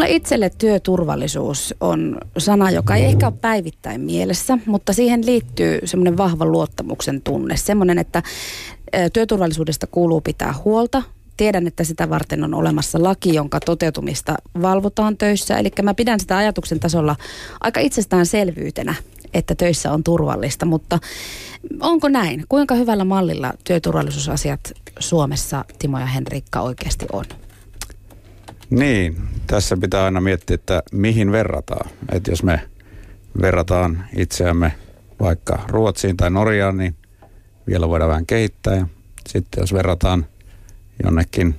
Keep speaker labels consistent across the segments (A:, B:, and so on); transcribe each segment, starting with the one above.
A: Mulle itselle työturvallisuus on sana, joka ei ehkä ole päivittäin mielessä, mutta siihen liittyy semmoinen vahva luottamuksen tunne. Semmoinen, että työturvallisuudesta kuuluu pitää huolta. Tiedän, että sitä varten on olemassa laki, jonka toteutumista valvotaan töissä. Eli mä pidän sitä ajatuksen tasolla aika itsestäänselvyytenä, että töissä on turvallista. Mutta onko näin? Kuinka hyvällä mallilla työturvallisuusasiat Suomessa, Timo ja Henrikka, oikeasti on?
B: Niin, tässä pitää aina miettiä, että mihin verrataan. Että jos me verrataan itseämme vaikka Ruotsiin tai Norjaan, niin vielä voidaan vähän kehittää. Ja sitten jos verrataan jonnekin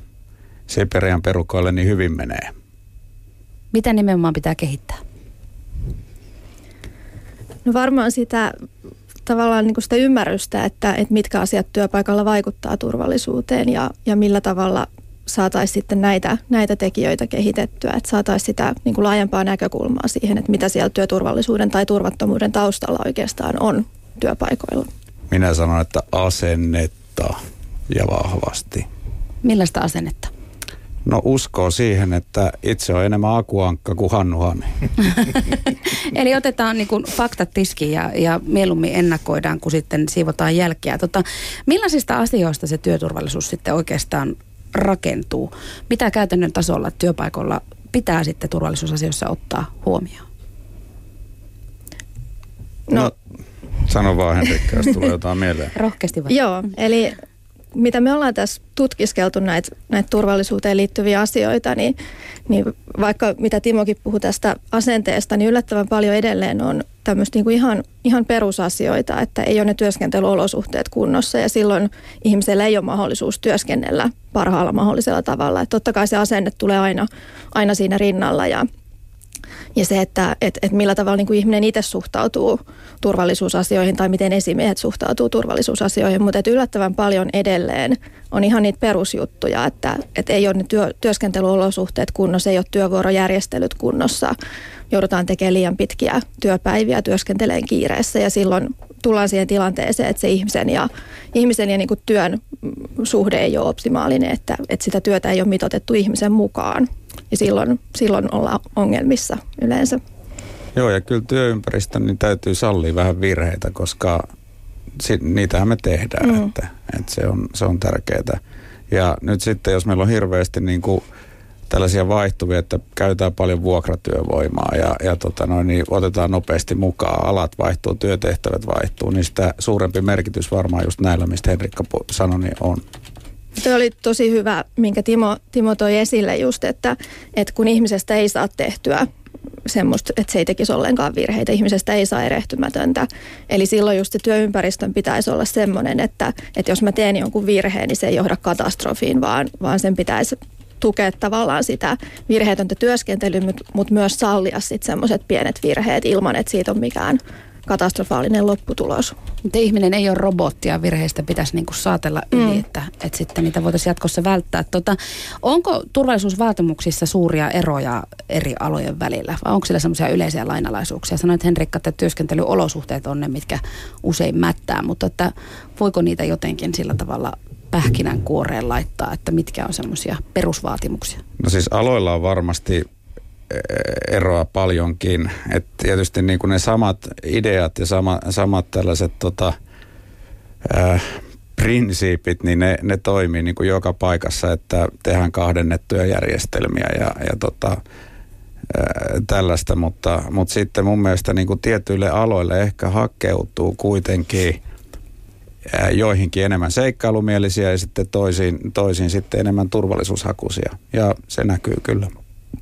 B: Siperian perukoille, niin hyvin menee.
A: Mitä nimenomaan pitää kehittää?
C: No varmaan sitä tavallaan niin kuin sitä ymmärrystä, että, että mitkä asiat työpaikalla vaikuttaa turvallisuuteen ja, ja millä tavalla saataisiin sitten näitä, näitä tekijöitä kehitettyä, että saataisiin sitä niin kuin laajempaa näkökulmaa siihen, että mitä siellä työturvallisuuden tai turvattomuuden taustalla oikeastaan on työpaikoilla.
B: Minä sanon, että asennetta ja vahvasti.
A: Millaista asennetta?
B: No uskoo siihen, että itse on enemmän akuankka kuin Hannu Hani.
A: Eli otetaan niin kuin faktat tiskiin ja, ja mieluummin ennakoidaan, kun sitten siivotaan jälkeä. Tota, millaisista asioista se työturvallisuus sitten oikeastaan rakentuu? Mitä käytännön tasolla työpaikoilla pitää sitten turvallisuusasioissa ottaa huomioon?
B: No, no sano vaan Henrikka, jos tulee jotain mieleen.
A: Rohkeasti vai?
C: Joo, eli mitä me ollaan tässä tutkiskeltu näitä, näitä turvallisuuteen liittyviä asioita, niin, niin vaikka mitä Timokin puhui tästä asenteesta, niin yllättävän paljon edelleen on tämmöistä niin kuin ihan, ihan perusasioita, että ei ole ne työskentelyolosuhteet kunnossa ja silloin ihmisellä ei ole mahdollisuus työskennellä parhaalla mahdollisella tavalla. Että totta kai se asenne tulee aina, aina siinä rinnalla ja, ja se, että et, et millä tavalla niin kuin ihminen itse suhtautuu turvallisuusasioihin tai miten esimiehet suhtautuu turvallisuusasioihin, mutta yllättävän paljon edelleen on ihan niitä perusjuttuja, että et ei ole ne työ, työskentelyolosuhteet kunnossa, ei ole työvuorojärjestelyt kunnossa, joudutaan tekemään liian pitkiä työpäiviä, työskenteleen kiireessä ja silloin tullaan siihen tilanteeseen, että se ihmisen ja, ihmisen ja niin kuin työn suhde ei ole optimaalinen, että, että sitä työtä ei ole mitotettu ihmisen mukaan. Ja silloin, silloin ollaan ongelmissa yleensä.
B: Joo, ja kyllä työympäristö niin täytyy sallia vähän virheitä, koska niitähän me tehdään, mm. että, että se, on, se on tärkeää. Ja nyt sitten, jos meillä on hirveästi niin kuin tällaisia vaihtuvia, että käytetään paljon vuokratyövoimaa ja, ja tota noin, niin otetaan nopeasti mukaan, alat vaihtuu, työtehtävät vaihtuu, niin sitä suurempi merkitys varmaan just näillä, mistä Henrikka sanoi, niin on.
C: Tuo oli tosi hyvä, minkä Timo, Timo toi esille just, että, että kun ihmisestä ei saa tehtyä semmoista, että se ei tekisi ollenkaan virheitä. Ihmisestä ei saa erehtymätöntä. Eli silloin just se työympäristön pitäisi olla semmoinen, että, että jos mä teen jonkun virheen, niin se ei johda katastrofiin, vaan, vaan sen pitäisi tukea tavallaan sitä virheetöntä työskentelyä, mutta myös sallia sitten semmoiset pienet virheet ilman, että siitä on mikään katastrofaalinen lopputulos.
A: Mutta ihminen ei ole robottia, virheistä pitäisi niinku saatella yli, mm. että, että sitten niitä voitaisiin jatkossa välttää. Tota, onko turvallisuusvaatimuksissa suuria eroja eri alojen välillä vai onko siellä semmoisia yleisiä lainalaisuuksia? Sanoit Henrikka, että työskentelyolosuhteet on ne, mitkä usein mättää, mutta että voiko niitä jotenkin sillä tavalla pähkinän kuoreen laittaa, että mitkä on semmoisia perusvaatimuksia?
B: No siis aloilla on varmasti eroa paljonkin. Et tietysti niin kuin ne samat ideat ja sama, samat tällaiset tota, äh, prinsiipit, niin ne, ne toimii niin kuin joka paikassa, että tehdään kahdennettuja järjestelmiä ja, ja tota, äh, tällaista, mutta, mutta sitten mun mielestä niin kuin tietyille aloille ehkä hakeutuu kuitenkin joihinkin enemmän seikkailumielisiä ja sitten toisiin, toisiin sitten enemmän turvallisuushakuisia. Ja se näkyy kyllä.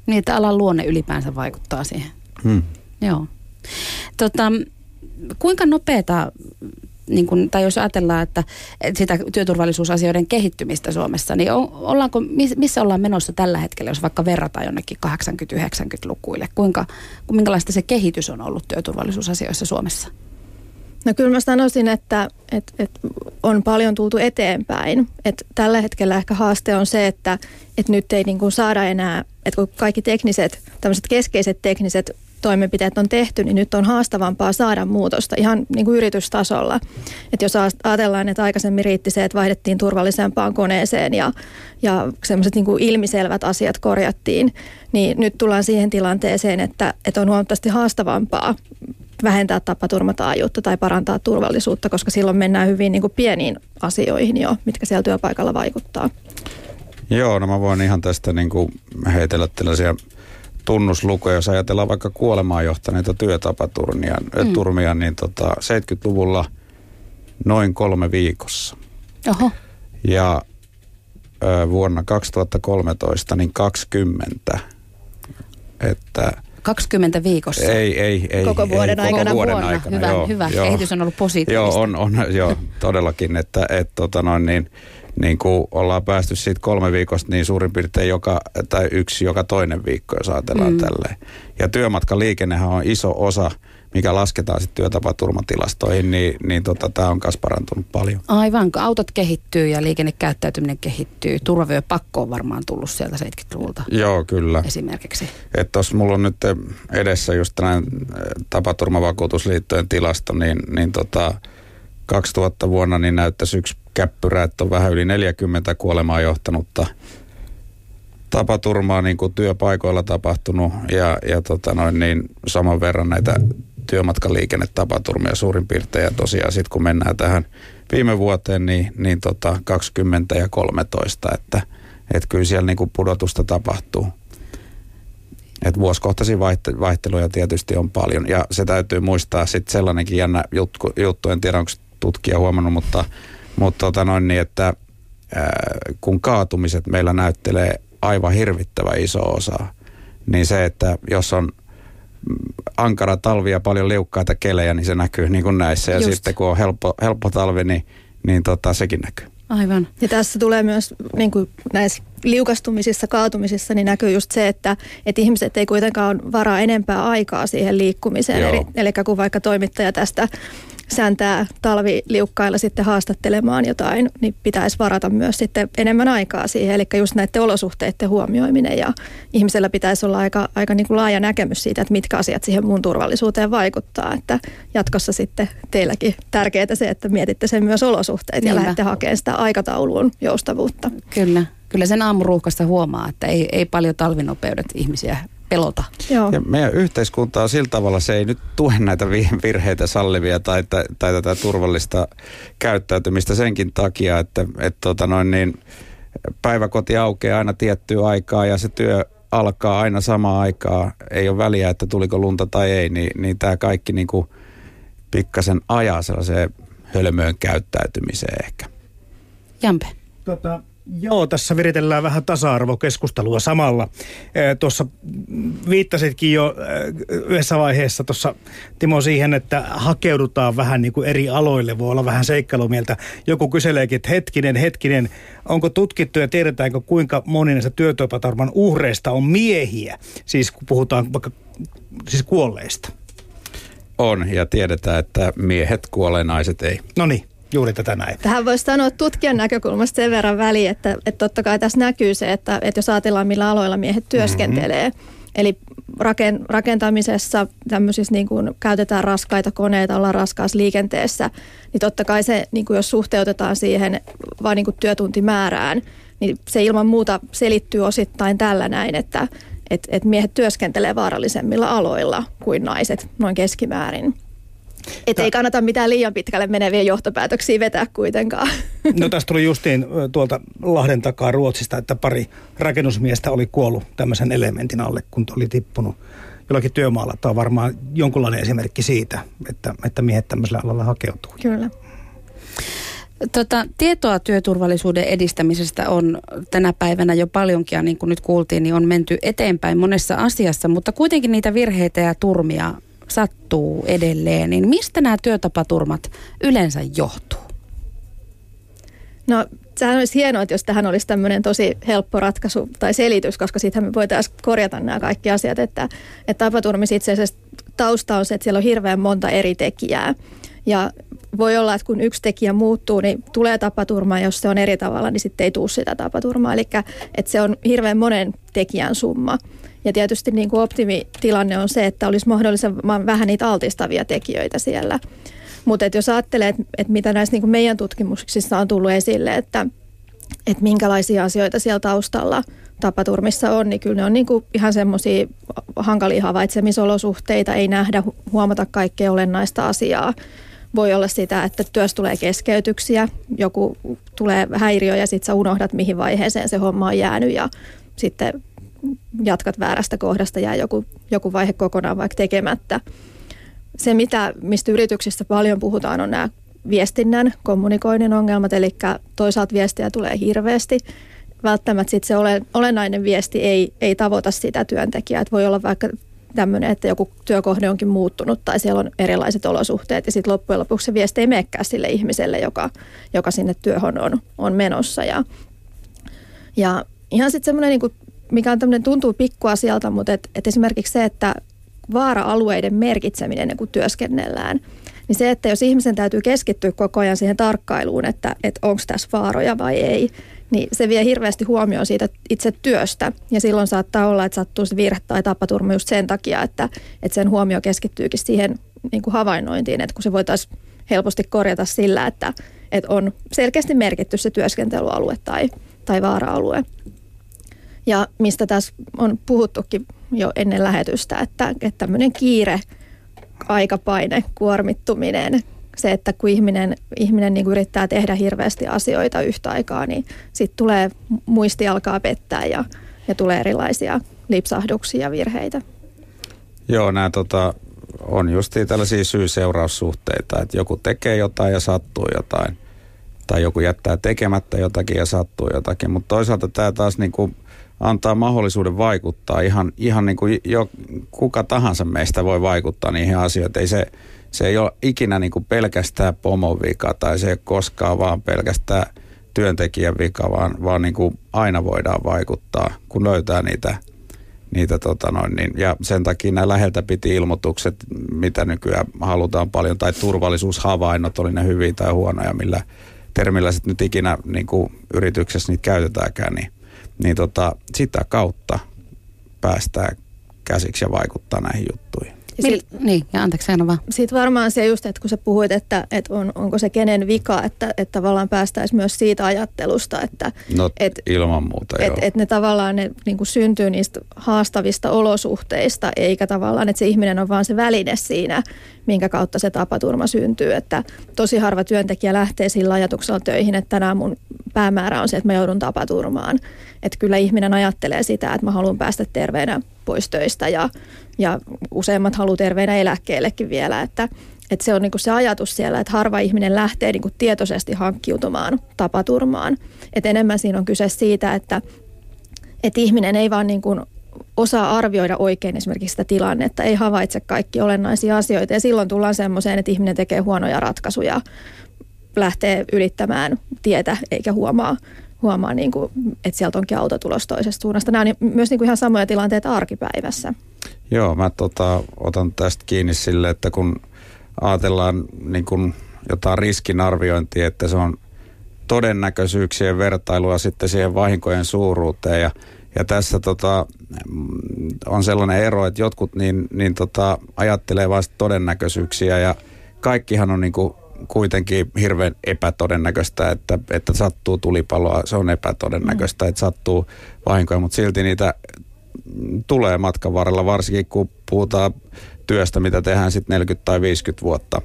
A: Niin, että alan luonne ylipäänsä vaikuttaa siihen.
B: Hmm.
A: Joo. Tota, kuinka nopeata, niin kun, tai jos ajatellaan, että, sitä työturvallisuusasioiden kehittymistä Suomessa, niin on, ollaanko, missä ollaan menossa tällä hetkellä, jos vaikka verrataan jonnekin 80-90-lukuille? Kuinka, minkälaista se kehitys on ollut työturvallisuusasioissa Suomessa?
C: No kyllä mä sanoisin, että, että, että on paljon tultu eteenpäin. Että tällä hetkellä ehkä haaste on se, että, että nyt ei niin kuin saada enää, että kun kaikki tekniset, tämmöiset keskeiset tekniset toimenpiteet on tehty, niin nyt on haastavampaa saada muutosta ihan niin kuin yritystasolla. Että jos ajatellaan, että aikaisemmin riitti se, että vaihdettiin turvallisempaan koneeseen ja, ja semmoiset niin kuin ilmiselvät asiat korjattiin, niin nyt tullaan siihen tilanteeseen, että, että on huomattavasti haastavampaa vähentää tapaturmataajuutta tai parantaa turvallisuutta, koska silloin mennään hyvin niin kuin pieniin asioihin jo, mitkä siellä työpaikalla vaikuttaa.
B: Joo, no mä voin ihan tästä niin kuin heitellä tällaisia tunnuslukuja, jos ajatellaan vaikka kuolemaan johtaneita työtapaturmia, mm. turmia, niin tota 70-luvulla noin kolme viikossa.
A: Oho.
B: Ja ö, vuonna 2013 niin 20. Että
A: 20 viikossa.
B: Ei, ei, ei.
C: Koko vuoden
B: ei,
C: aikana.
B: Koko vuoden
A: vuonna.
B: aikana,
A: hyvä,
B: joo,
A: hyvä.
B: Joo.
A: Kehitys on ollut positiivista.
B: Joo, on, on joo, todellakin, että et, tota noin, niin, niin kuin ollaan päästy siitä kolme viikosta, niin suurin piirtein joka, tai yksi joka toinen viikko, jos ajatellaan mm. tälleen. Ja työmatkaliikennehän on iso osa, mikä lasketaan sitten työtapaturmatilastoihin, niin, niin tota, tämä on myös parantunut paljon.
A: Aivan, kun autot kehittyy ja liikennekäyttäytyminen kehittyy. Turvavyöpakko on varmaan tullut sieltä 70-luvulta
B: Joo, kyllä.
A: esimerkiksi.
B: Että tuossa mulla on nyt edessä just tällainen tapaturmavakuutusliittojen tilasto, niin, niin tota, 2000 vuonna niin näyttäisi yksi käppyrä, että on vähän yli 40 kuolemaa johtanutta tapaturmaa niin kuin työpaikoilla tapahtunut ja, ja tota noin, niin saman verran näitä työmatkaliikennetapaturmia suurin piirtein. Ja tosiaan sitten kun mennään tähän viime vuoteen, niin, niin tota 20 ja 13, että, että kyllä siellä niin kuin pudotusta tapahtuu. Et vuosikohtaisia vaiht- vaihteluja tietysti on paljon ja se täytyy muistaa sitten sellainenkin jännä juttu, juttu en tiedä onko tutkija huomannut, mutta, mutta tota noin niin, että ää, kun kaatumiset meillä näyttelee aivan hirvittävä iso osa, niin se, että jos on ankara talvi ja paljon liukkaita kelejä, niin se näkyy niin kuin näissä. Ja
A: Just.
B: sitten kun on helppo, helppo talvi, niin, niin tota, sekin näkyy.
A: Aivan.
C: Ja tässä tulee myös niin kuin näissä liukastumisissa, kaatumisissa, niin näkyy just se, että, että ihmiset ei kuitenkaan varaa enempää aikaa siihen liikkumiseen.
B: Joo.
C: Eli, eli kun vaikka toimittaja tästä sääntää talviliukkailla sitten haastattelemaan jotain, niin pitäisi varata myös sitten enemmän aikaa siihen. Eli just näiden olosuhteiden huomioiminen ja ihmisellä pitäisi olla aika, aika niin kuin laaja näkemys siitä, että mitkä asiat siihen muun turvallisuuteen vaikuttaa. Että jatkossa sitten teilläkin tärkeää se, että mietitte sen myös olosuhteet ja
A: Niinpä.
C: lähdette hakemaan sitä aikatauluun joustavuutta.
A: Kyllä. Kyllä sen aamuruuhkasta huomaa, että ei, ei paljon talvinopeudet ihmisiä pelota.
C: Joo.
B: Ja meidän yhteiskunta on sillä tavalla, se ei nyt tue näitä vi- virheitä sallivia tai, tai, tai tätä turvallista käyttäytymistä senkin takia, että et tota noin niin, päiväkoti aukeaa aina tiettyä aikaa ja se työ alkaa aina samaan aikaa. Ei ole väliä, että tuliko lunta tai ei, niin, niin tämä kaikki niin kuin pikkasen ajaa sellaiseen hölmöön käyttäytymiseen ehkä.
A: Jampe.
D: Tota, joo, tässä viritellään vähän tasa-arvokeskustelua samalla. Tuossa viittasitkin jo yhdessä vaiheessa tuossa Timo siihen, että hakeudutaan vähän niin kuin eri aloille. Voi olla vähän seikkailumieltä. Joku kyseleekin, että hetkinen, hetkinen, onko tutkittu ja tiedetäänkö kuinka moni näistä työtapaturman uhreista on miehiä? Siis kun puhutaan vaikka siis kuolleista.
B: On ja tiedetään, että miehet kuolee, naiset ei.
D: No niin, juuri tätä näin.
C: Tähän voisi sanoa tutkijan näkökulmasta sen verran väliin, että, että totta kai tässä näkyy se, että, että jos ajatellaan millä aloilla miehet työskentelee, mm-hmm. eli raken, rakentamisessa tämmöisissä niin kuin käytetään raskaita koneita, ollaan raskaassa liikenteessä, niin totta kai se, niin kuin jos suhteutetaan siihen vain niin kuin työtuntimäärään, niin se ilman muuta selittyy osittain tällä näin, että et, et miehet työskentelee vaarallisemmilla aloilla kuin naiset noin keskimäärin. Et ei kannata mitään liian pitkälle meneviä johtopäätöksiä vetää kuitenkaan.
D: No tästä tuli justiin tuolta Lahden takaa Ruotsista, että pari rakennusmiestä oli kuollut tämmöisen elementin alle, kun oli tippunut jollakin työmaalla. Tämä on varmaan jonkunlainen esimerkki siitä, että, että miehet tämmöisellä alalla hakeutuu.
C: Kyllä.
A: Tota, tietoa työturvallisuuden edistämisestä on tänä päivänä jo paljonkin, ja niin kuin nyt kuultiin, niin on menty eteenpäin monessa asiassa, mutta kuitenkin niitä virheitä ja turmia sattuu edelleen. Niin mistä nämä työtapaturmat yleensä johtuu?
C: No sehän olisi hienoa, että jos tähän olisi tämmöinen tosi helppo ratkaisu tai selitys, koska siitähän me voitaisiin korjata nämä kaikki asiat, että, että tapaturmissa itse asiassa tausta on se, että siellä on hirveän monta eri tekijää. Ja voi olla, että kun yksi tekijä muuttuu, niin tulee tapaturma, jos se on eri tavalla, niin sitten ei tule sitä tapaturmaa. Eli että se on hirveän monen tekijän summa. Ja tietysti niin kuin optimitilanne on se, että olisi mahdollisimman vähän niitä altistavia tekijöitä siellä. Mutta jos ajattelee, että, että mitä näissä niin kuin meidän tutkimuksissa on tullut esille, että, että minkälaisia asioita siellä taustalla tapaturmissa on, niin kyllä ne on niin kuin ihan semmoisia hankalia havaitsemisolosuhteita, ei nähdä, huomata kaikkea olennaista asiaa. Voi olla sitä, että työstä tulee keskeytyksiä, joku tulee häiriö ja sitten sä unohdat, mihin vaiheeseen se homma on jäänyt ja sitten jatkat väärästä kohdasta, jää joku, joku vaihe kokonaan vaikka tekemättä. Se, mitä, mistä yrityksissä paljon puhutaan, on nämä viestinnän, kommunikoinnin ongelmat, eli toisaalta viestiä tulee hirveästi. Välttämättä sit se ole, olennainen viesti ei, ei tavoita sitä työntekijää. Et voi olla vaikka tämmöinen, että joku työkohde onkin muuttunut tai siellä on erilaiset olosuhteet ja sitten loppujen lopuksi se viesti ei menekään sille ihmiselle, joka, joka sinne työhön on, on menossa. Ja, ja ihan sitten semmoinen niin mikä on tämmöinen tuntuu pikkuasialta, mutta et, et esimerkiksi se, että vaara-alueiden merkitseminen, kun työskennellään, niin se, että jos ihmisen täytyy keskittyä koko ajan siihen tarkkailuun, että, että onko tässä vaaroja vai ei, niin se vie hirveästi huomioon siitä itse työstä. Ja silloin saattaa olla, että sattuu se virhe tai tapaturma just sen takia, että, että sen huomio keskittyykin siihen niin kuin havainnointiin, että kun se voitaisiin helposti korjata sillä, että, että on selkeästi merkitty se työskentelyalue tai, tai vaara-alue. Ja mistä tässä on puhuttukin jo ennen lähetystä, että, että tämmöinen kiire, aikapaine, kuormittuminen, se, että kun ihminen, ihminen niin kuin yrittää tehdä hirveästi asioita yhtä aikaa, niin sitten tulee muisti alkaa pettää ja, ja tulee erilaisia lipsahduksia ja virheitä.
B: Joo, nämä tota, on justiin tällaisia syy-seuraussuhteita, että joku tekee jotain ja sattuu jotain, tai joku jättää tekemättä jotakin ja sattuu jotakin, mutta toisaalta tämä taas niin kuin – antaa mahdollisuuden vaikuttaa. Ihan, ihan niin kuin jo, kuka tahansa meistä voi vaikuttaa niihin asioihin. Ei se, se ei ole ikinä niin kuin pelkästään pomon vika tai se ei ole koskaan vaan pelkästään työntekijän vika, vaan, vaan niin kuin aina voidaan vaikuttaa, kun löytää niitä, niitä tota noin, niin, ja sen takia nämä läheltä piti ilmoitukset, mitä nykyään halutaan paljon, tai turvallisuushavainnot, oli ne hyviä tai huonoja, millä termillä sitten nyt ikinä niin kuin yrityksessä niitä käytetäänkään, niin niin tota, sitä kautta päästään käsiksi ja vaikuttaa näihin juttuihin.
A: Mil, niin, ja anteeksi sano vaan.
C: Sitten varmaan se just, että kun sä puhuit, että, että on, onko se kenen vika, että, että tavallaan päästäisiin myös siitä ajattelusta, että...
B: No et, ilman muuta,
C: et, Että et ne tavallaan ne niin kuin syntyy niistä haastavista olosuhteista, eikä tavallaan, että se ihminen on vaan se väline siinä, minkä kautta se tapaturma syntyy. Että tosi harva työntekijä lähtee sillä ajatuksella töihin, että tänään mun päämäärä on se, että mä joudun tapaturmaan. Että kyllä ihminen ajattelee sitä, että mä haluan päästä terveenä pois töistä ja, ja useimmat haluaa terveenä eläkkeellekin vielä, että, että se on niin se ajatus siellä, että harva ihminen lähtee niin tietoisesti hankkiutumaan tapaturmaan. Että enemmän siinä on kyse siitä, että, että ihminen ei vaan niin kuin osaa arvioida oikein esimerkiksi sitä tilannetta, ei havaitse kaikki olennaisia asioita ja silloin tullaan semmoiseen, että ihminen tekee huonoja ratkaisuja, lähtee ylittämään tietä eikä huomaa, huomaa niin kuin, että sieltä onkin auto tulossa toisesta suunnasta. Nämä on myös niin kuin ihan samoja tilanteita arkipäivässä.
B: Joo, mä tota, otan tästä kiinni sille, että kun ajatellaan niin kuin jotain riskinarviointia, että se on todennäköisyyksien vertailua sitten siihen vahinkojen suuruuteen ja ja tässä tota, on sellainen ero, että jotkut niin, niin tota, ajattelee vasta todennäköisyyksiä ja kaikkihan on niin kuin kuitenkin hirveän epätodennäköistä, että, että sattuu tulipaloa. Se on epätodennäköistä, mm. että sattuu vahinkoja, mutta silti niitä tulee matkan varrella, varsinkin kun puhutaan työstä, mitä tehdään sitten 40 tai 50 vuotta.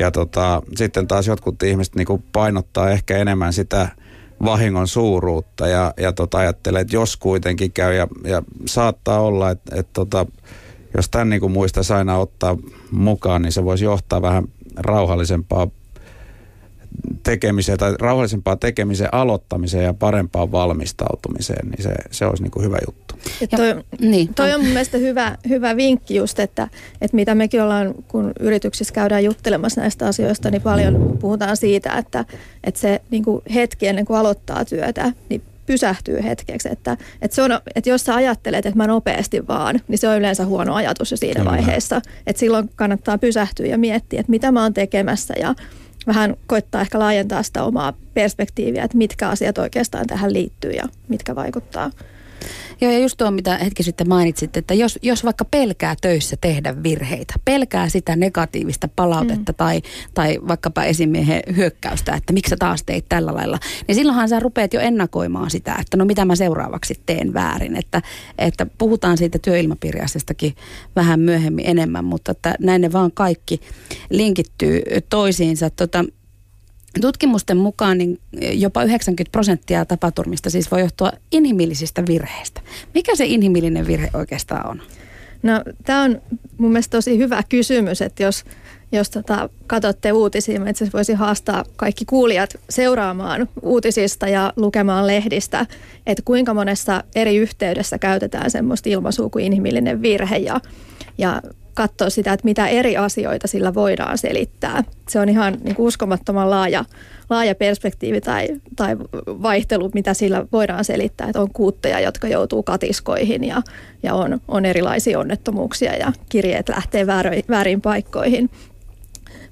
B: Ja tota, sitten taas jotkut ihmiset niin painottaa ehkä enemmän sitä vahingon suuruutta ja, ja tota, ajattelee, että jos kuitenkin käy ja, ja saattaa olla, että, että tota, jos tämän niin muistaisi aina ottaa mukaan, niin se voisi johtaa vähän rauhallisempaa tekemiseen tai rauhallisempaa tekemisen aloittamiseen ja parempaan valmistautumiseen, niin se, se olisi niin kuin hyvä juttu.
C: Ja toi, niin. toi on mun mielestä hyvä, hyvä vinkki just, että, että mitä mekin ollaan, kun yrityksissä käydään juttelemassa näistä asioista, niin paljon puhutaan siitä, että, että se niin kuin hetki ennen kuin aloittaa työtä, niin pysähtyy hetkeksi. Että, että, se on, että jos sä ajattelet, että mä nopeasti vaan, niin se on yleensä huono ajatus jo siinä Kyllä. vaiheessa. Että silloin kannattaa pysähtyä ja miettiä, että mitä mä oon tekemässä ja vähän koittaa ehkä laajentaa sitä omaa perspektiiviä, että mitkä asiat oikeastaan tähän liittyy ja mitkä vaikuttaa.
A: Joo, ja just tuo, mitä hetki sitten mainitsit, että jos, jos vaikka pelkää töissä tehdä virheitä, pelkää sitä negatiivista palautetta mm. tai, tai vaikkapa esimiehen hyökkäystä, että miksi sä taas teit tällä lailla, niin silloinhan sä rupeat jo ennakoimaan sitä, että no mitä mä seuraavaksi teen väärin. Että, että puhutaan siitä työilmapiiriasiastakin vähän myöhemmin enemmän, mutta että näin ne vaan kaikki linkittyy toisiinsa. Tota, Tutkimusten mukaan niin jopa 90 prosenttia tapaturmista siis voi johtua inhimillisistä virheistä. Mikä se inhimillinen virhe oikeastaan on?
C: No tämä on mun mielestä tosi hyvä kysymys, että jos, jos tota, katsotte uutisia, mä itse voisi haastaa kaikki kuulijat seuraamaan uutisista ja lukemaan lehdistä, että kuinka monessa eri yhteydessä käytetään semmoista ilmaisua kuin inhimillinen virhe ja, ja katsoa sitä, että mitä eri asioita sillä voidaan selittää. Se on ihan niin kuin uskomattoman laaja, laaja perspektiivi tai, tai vaihtelu, mitä sillä voidaan selittää. Että on kuutteja, jotka joutuu katiskoihin ja, ja on, on erilaisia onnettomuuksia ja kirjeet lähtee väärin, paikkoihin.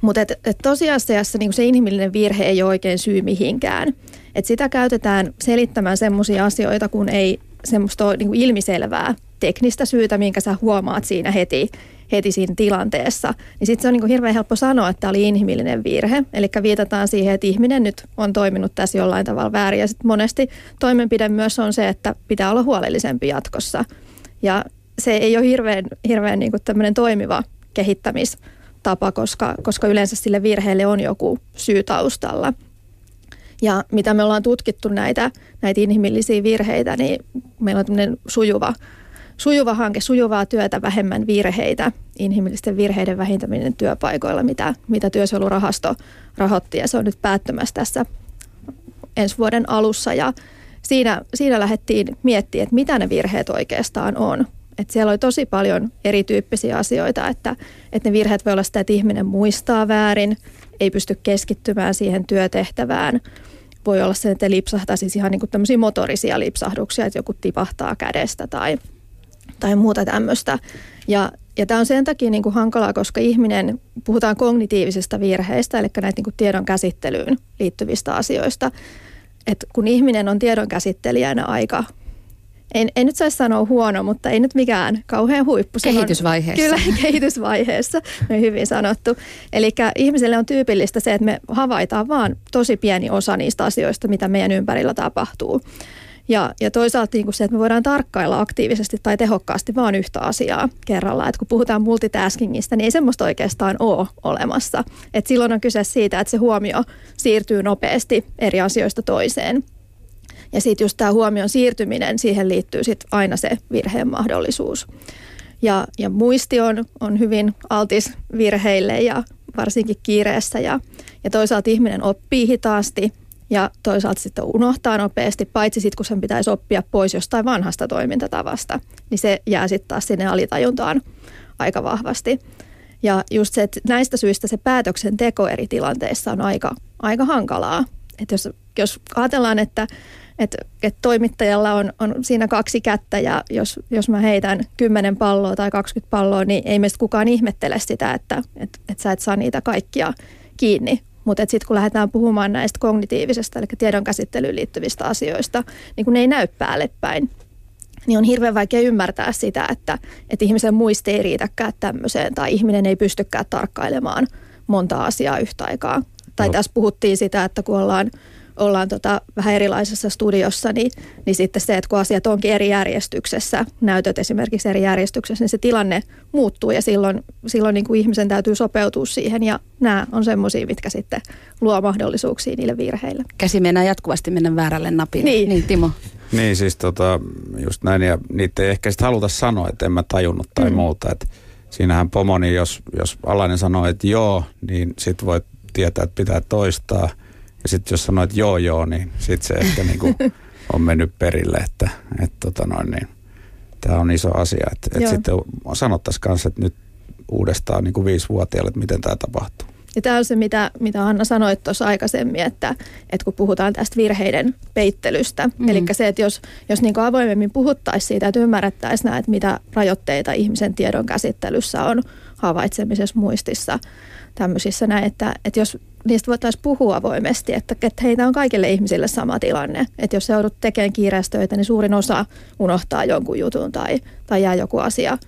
C: Mutta et, et tosiasiassa niin se inhimillinen virhe ei ole oikein syy mihinkään. Et sitä käytetään selittämään sellaisia asioita, kun ei semmoista niin ilmiselvää teknistä syytä, minkä sä huomaat siinä heti, heti siinä tilanteessa, niin sitten se on niin kuin hirveän helppo sanoa, että tämä oli inhimillinen virhe. Eli viitataan siihen, että ihminen nyt on toiminut tässä jollain tavalla väärin. Ja sitten monesti toimenpide myös on se, että pitää olla huolellisempi jatkossa. Ja se ei ole hirveän, hirveän niin kuin tämmöinen toimiva kehittämistapa, koska, koska yleensä sille virheelle on joku syy taustalla. Ja mitä me ollaan tutkittu näitä, näitä inhimillisiä virheitä, niin meillä on tämmöinen sujuva sujuva hanke, sujuvaa työtä, vähemmän virheitä, inhimillisten virheiden vähintäminen työpaikoilla, mitä, mitä työsuojelurahasto rahoitti ja se on nyt päättymässä tässä ensi vuoden alussa ja siinä, siinä lähdettiin miettimään, että mitä ne virheet oikeastaan on. Et siellä oli tosi paljon erityyppisiä asioita, että, että ne virheet voi olla sitä, että ihminen muistaa väärin, ei pysty keskittymään siihen työtehtävään. Voi olla se, että lipsahtaa siis ihan niin kuin tämmöisiä motorisia lipsahduksia, että joku tipahtaa kädestä tai tai muuta tämmöistä. Ja, ja tämä on sen takia niin kuin hankalaa, koska ihminen, puhutaan kognitiivisista virheistä, eli näitä niin kuin tiedon käsittelyyn liittyvistä asioista. että kun ihminen on tiedon käsittelijänä aika en, en nyt saisi sanoa huono, mutta ei nyt mikään kauhean huippu.
A: Kehitysvaiheessa.
C: On, kyllä, kehitysvaiheessa. No, hyvin sanottu. Eli ihmiselle on tyypillistä se, että me havaitaan vaan tosi pieni osa niistä asioista, mitä meidän ympärillä tapahtuu. Ja, ja toisaalta niin kuin se, että me voidaan tarkkailla aktiivisesti tai tehokkaasti vaan yhtä asiaa kerrallaan. Että kun puhutaan multitaskingista, niin ei semmoista oikeastaan ole olemassa. Et silloin on kyse siitä, että se huomio siirtyy nopeasti eri asioista toiseen. Ja sitten just tämä huomion siirtyminen, siihen liittyy sitten aina se virheen mahdollisuus. Ja, ja muisti on, on hyvin altis virheille ja varsinkin kiireessä ja, ja toisaalta ihminen oppii hitaasti – ja toisaalta sitten unohtaa nopeasti, paitsi sitten kun sen pitäisi oppia pois jostain vanhasta toimintatavasta, niin se jää sitten taas sinne alitajuntaan aika vahvasti. Ja just se, että näistä syistä se päätöksenteko eri tilanteissa on aika, aika hankalaa. Että jos, jos ajatellaan, että, että, että toimittajalla on, on siinä kaksi kättä ja jos, jos mä heitän 10 palloa tai 20 palloa, niin ei meistä kukaan ihmettele sitä, että, että, että sä et saa niitä kaikkia kiinni, mutta sitten kun lähdetään puhumaan näistä kognitiivisesta, eli tiedon käsittelyyn liittyvistä asioista, niin kun ne ei näy päälle päin, niin on hirveän vaikea ymmärtää sitä, että, että ihmisen muisti ei riitäkään tämmöiseen tai ihminen ei pystykään tarkkailemaan monta asiaa yhtä aikaa. Tai no. tässä puhuttiin sitä, että kun ollaan ollaan tota vähän erilaisessa studiossa, niin, niin sitten se, että kun asiat onkin eri järjestyksessä, näytöt esimerkiksi eri järjestyksessä, niin se tilanne muuttuu ja silloin, silloin niin kuin ihmisen täytyy sopeutua siihen ja nämä on semmoisia, mitkä sitten luo mahdollisuuksia niille virheille.
A: Käsi mennään jatkuvasti mennä väärälle napille. Niin, niin Timo.
B: Niin siis tota, just näin ja niitä ei ehkä sitten haluta sanoa, että en mä tajunnut tai mm. muuta, että siinähän pomoni, jos, jos alainen sanoo, että joo, niin sit voi tietää, että pitää toistaa – ja sitten jos sanoit joo joo, niin sitten se ehkä niinku on mennyt perille, että et tota noin, niin, tämä on iso asia. Että et sitten sanottaisiin kanssa, että nyt uudestaan niin kuin viisivuotiaalle, että miten tämä tapahtuu.
C: Ja tämä on se, mitä, mitä Anna sanoi tuossa aikaisemmin, että, että kun puhutaan tästä virheiden peittelystä, mm. eli se, että jos, jos niin avoimemmin puhuttaisiin siitä, että ymmärrettäisiin näitä, mitä rajoitteita ihmisen tiedon käsittelyssä on havaitsemisessa muistissa, tämmöisissä näin, että, että jos niistä voitaisiin puhua avoimesti, että, että heitä on kaikille ihmisille sama tilanne. Että jos joudut tekemään kiireistöitä, niin suurin osa unohtaa jonkun jutun tai, tai jää joku asia,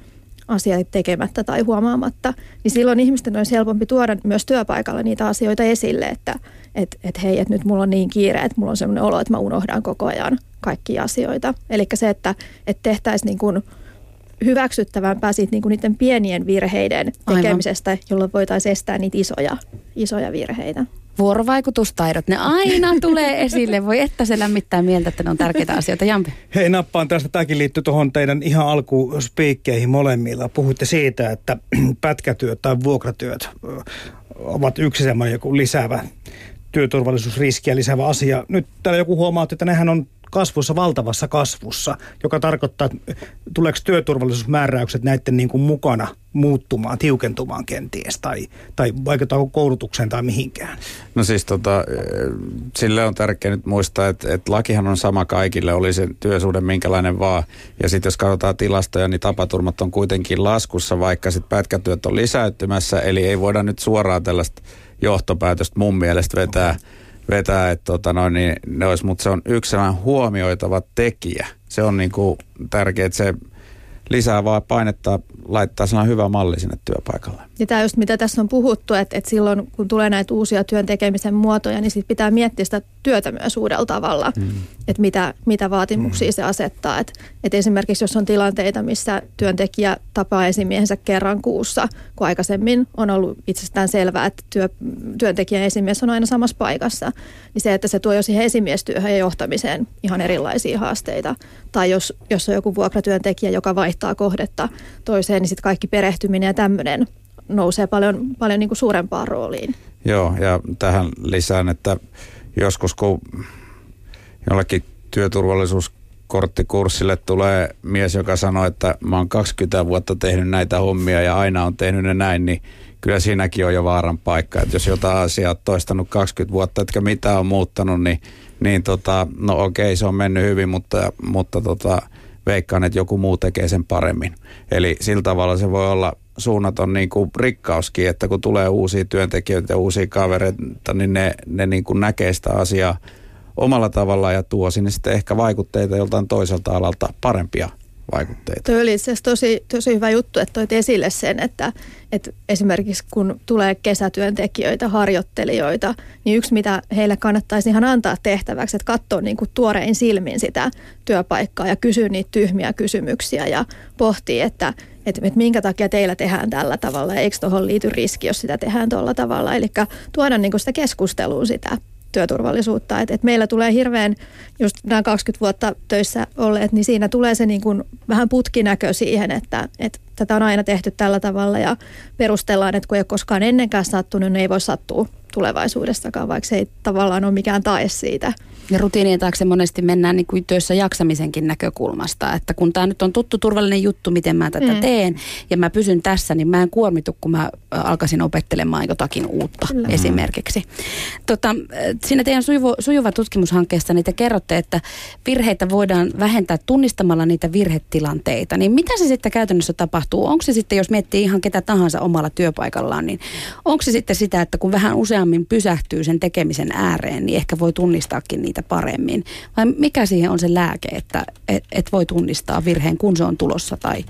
C: asia tekemättä tai huomaamatta. Niin silloin ihmisten olisi helpompi tuoda myös työpaikalla niitä asioita esille, että et, et hei, että nyt mulla on niin kiire, että mulla on sellainen olo, että mä unohdan koko ajan kaikkia asioita. Eli se, että, että tehtäisiin niin kuin hyväksyttävämpää siitä niin kuin niiden pienien virheiden tekemisestä, Aivan. jolloin voitaisiin estää niitä isoja, isoja virheitä.
A: Vuorovaikutustaidot, ne aina tulee esille. Voi että se lämmittää mieltä, että ne on tärkeitä asioita. Jampi.
D: Hei, nappaan tästä. Tämäkin liittyy tuohon teidän ihan alkuspiikkeihin molemmilla. Puhuitte siitä, että pätkätyöt tai vuokratyöt ovat yksi semmoinen joku lisäävä työturvallisuusriskiä lisäävä asia. Nyt täällä joku huomaa, että nehän on kasvussa, valtavassa kasvussa, joka tarkoittaa, että tuleeko työturvallisuusmääräykset näiden niin kuin mukana muuttumaan, tiukentumaan kenties, tai, tai vaikuttaako koulutukseen tai mihinkään?
B: No siis tota, sille on tärkeää nyt muistaa, että, että lakihan on sama kaikille, oli se työsuhde minkälainen vaan, ja sitten jos katsotaan tilastoja, niin tapaturmat on kuitenkin laskussa, vaikka sitten pätkätyöt on lisäyttymässä, eli ei voida nyt suoraan tällaista johtopäätöstä mun mielestä vetää vetää, että tota noin, niin ne olisi, mutta se on yksi sellainen huomioitava tekijä. Se on niin kuin tärkeää, että se lisää vaan painetta laittaa sellainen hyvä malli sinne työpaikalle.
C: Ja tämä just mitä tässä on puhuttu, että, että silloin kun tulee näitä uusia työn tekemisen muotoja, niin sit pitää miettiä sitä työtä myös uudella tavalla, mm. että mitä, mitä vaatimuksia mm. se asettaa. Että, että esimerkiksi jos on tilanteita, missä työntekijä tapaa esimiehensä kerran kuussa, kun aikaisemmin on ollut itsestään selvää, että työ, työntekijän esimies on aina samassa paikassa, niin se, että se tuo jo siihen esimiestyöhön ja johtamiseen ihan erilaisia haasteita. Tai jos, jos on joku vuokratyöntekijä, joka vaihtaa kohdetta toiseen, niin sitten kaikki perehtyminen ja tämmöinen nousee paljon, paljon niin kuin suurempaan rooliin.
B: Joo, ja tähän lisään, että joskus kun jollakin työturvallisuuskorttikurssille tulee mies, joka sanoo, että mä oon 20 vuotta tehnyt näitä hommia ja aina on tehnyt ne näin, niin kyllä siinäkin on jo vaaran paikka. Että jos jotain asiaa on toistanut 20 vuotta, etkä mitä on muuttanut, niin, niin tota, no okei, se on mennyt hyvin, mutta, mutta tota, veikkaan, että joku muu tekee sen paremmin. Eli sillä tavalla se voi olla suunnaton niin kuin rikkauskin, että kun tulee uusia työntekijöitä ja uusia kavereita, niin ne, ne niin kuin näkee sitä asiaa omalla tavallaan ja tuo sinne sitten ehkä vaikutteita joltain toiselta alalta parempia vaikutteita.
C: Tuo oli itse tosi, tosi hyvä juttu, että toit esille sen, että, että esimerkiksi kun tulee kesätyöntekijöitä, harjoittelijoita, niin yksi mitä heille kannattaisi ihan antaa tehtäväksi, että katsoa niin kuin tuorein silmin sitä työpaikkaa ja kysyä niitä tyhmiä kysymyksiä ja pohtia, että, että, että minkä takia teillä tehdään tällä tavalla ja eikö tuohon liity riski, jos sitä tehdään tuolla tavalla. Eli tuoda niin kuin sitä keskustelua sitä työturvallisuutta. Et, et meillä tulee hirveän, just nämä 20 vuotta töissä olleet, niin siinä tulee se niin kuin vähän putkinäkö siihen, että, että tätä on aina tehty tällä tavalla ja perustellaan, että kun ei ole koskaan ennenkään sattunut, niin ei voi sattua tulevaisuudessakaan, vaikka se ei tavallaan ole mikään tae siitä.
A: Ja rutiinien taakse monesti mennään niin kuin työssä jaksamisenkin näkökulmasta, että kun tämä nyt on tuttu turvallinen juttu, miten mä tätä mm. teen ja mä pysyn tässä, niin mä en kuormitu, kun mä alkaisin opettelemaan jotakin uutta Kyllä. esimerkiksi. Tota, siinä teidän sujuva, sujuva tutkimushankkeessa niin te kerrotte, että virheitä voidaan vähentää tunnistamalla niitä virhetilanteita. Niin mitä se sitten käytännössä tapahtuu? Onko se sitten, jos miettii ihan ketä tahansa omalla työpaikallaan, niin onko se sitten sitä, että kun vähän useammin pysähtyy sen tekemisen ääreen, niin ehkä voi tunnistaakin niitä paremmin? Vai mikä siihen on se lääke, että et, et voi tunnistaa virheen, kun se on tulossa tai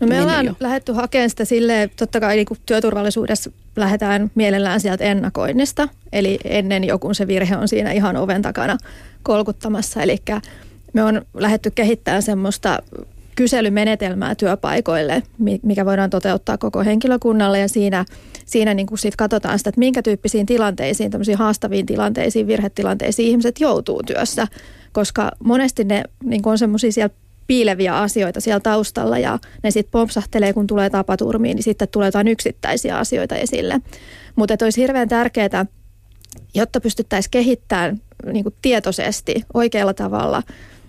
C: No me ollaan jo. lähdetty hakemaan sitä silleen, totta kai niin työturvallisuudessa lähdetään mielellään sieltä ennakoinnista, eli ennen joku se virhe on siinä ihan oven takana kolkuttamassa. Eli me on lähdetty kehittämään semmoista kyselymenetelmää työpaikoille, mikä voidaan toteuttaa koko henkilökunnalle ja siinä, siinä niin kuin sit katsotaan sitä, että minkä tyyppisiin tilanteisiin, tämmöisiin haastaviin tilanteisiin, virhetilanteisiin ihmiset joutuu työssä, koska monesti ne niin kuin on semmoisia siellä piileviä asioita siellä taustalla ja ne sitten pompsahtelee, kun tulee tapaturmiin, niin sitten tulee jotain yksittäisiä asioita esille. Mutta olisi hirveän tärkeää, jotta pystyttäisiin kehittämään niin kuin tietoisesti oikealla tavalla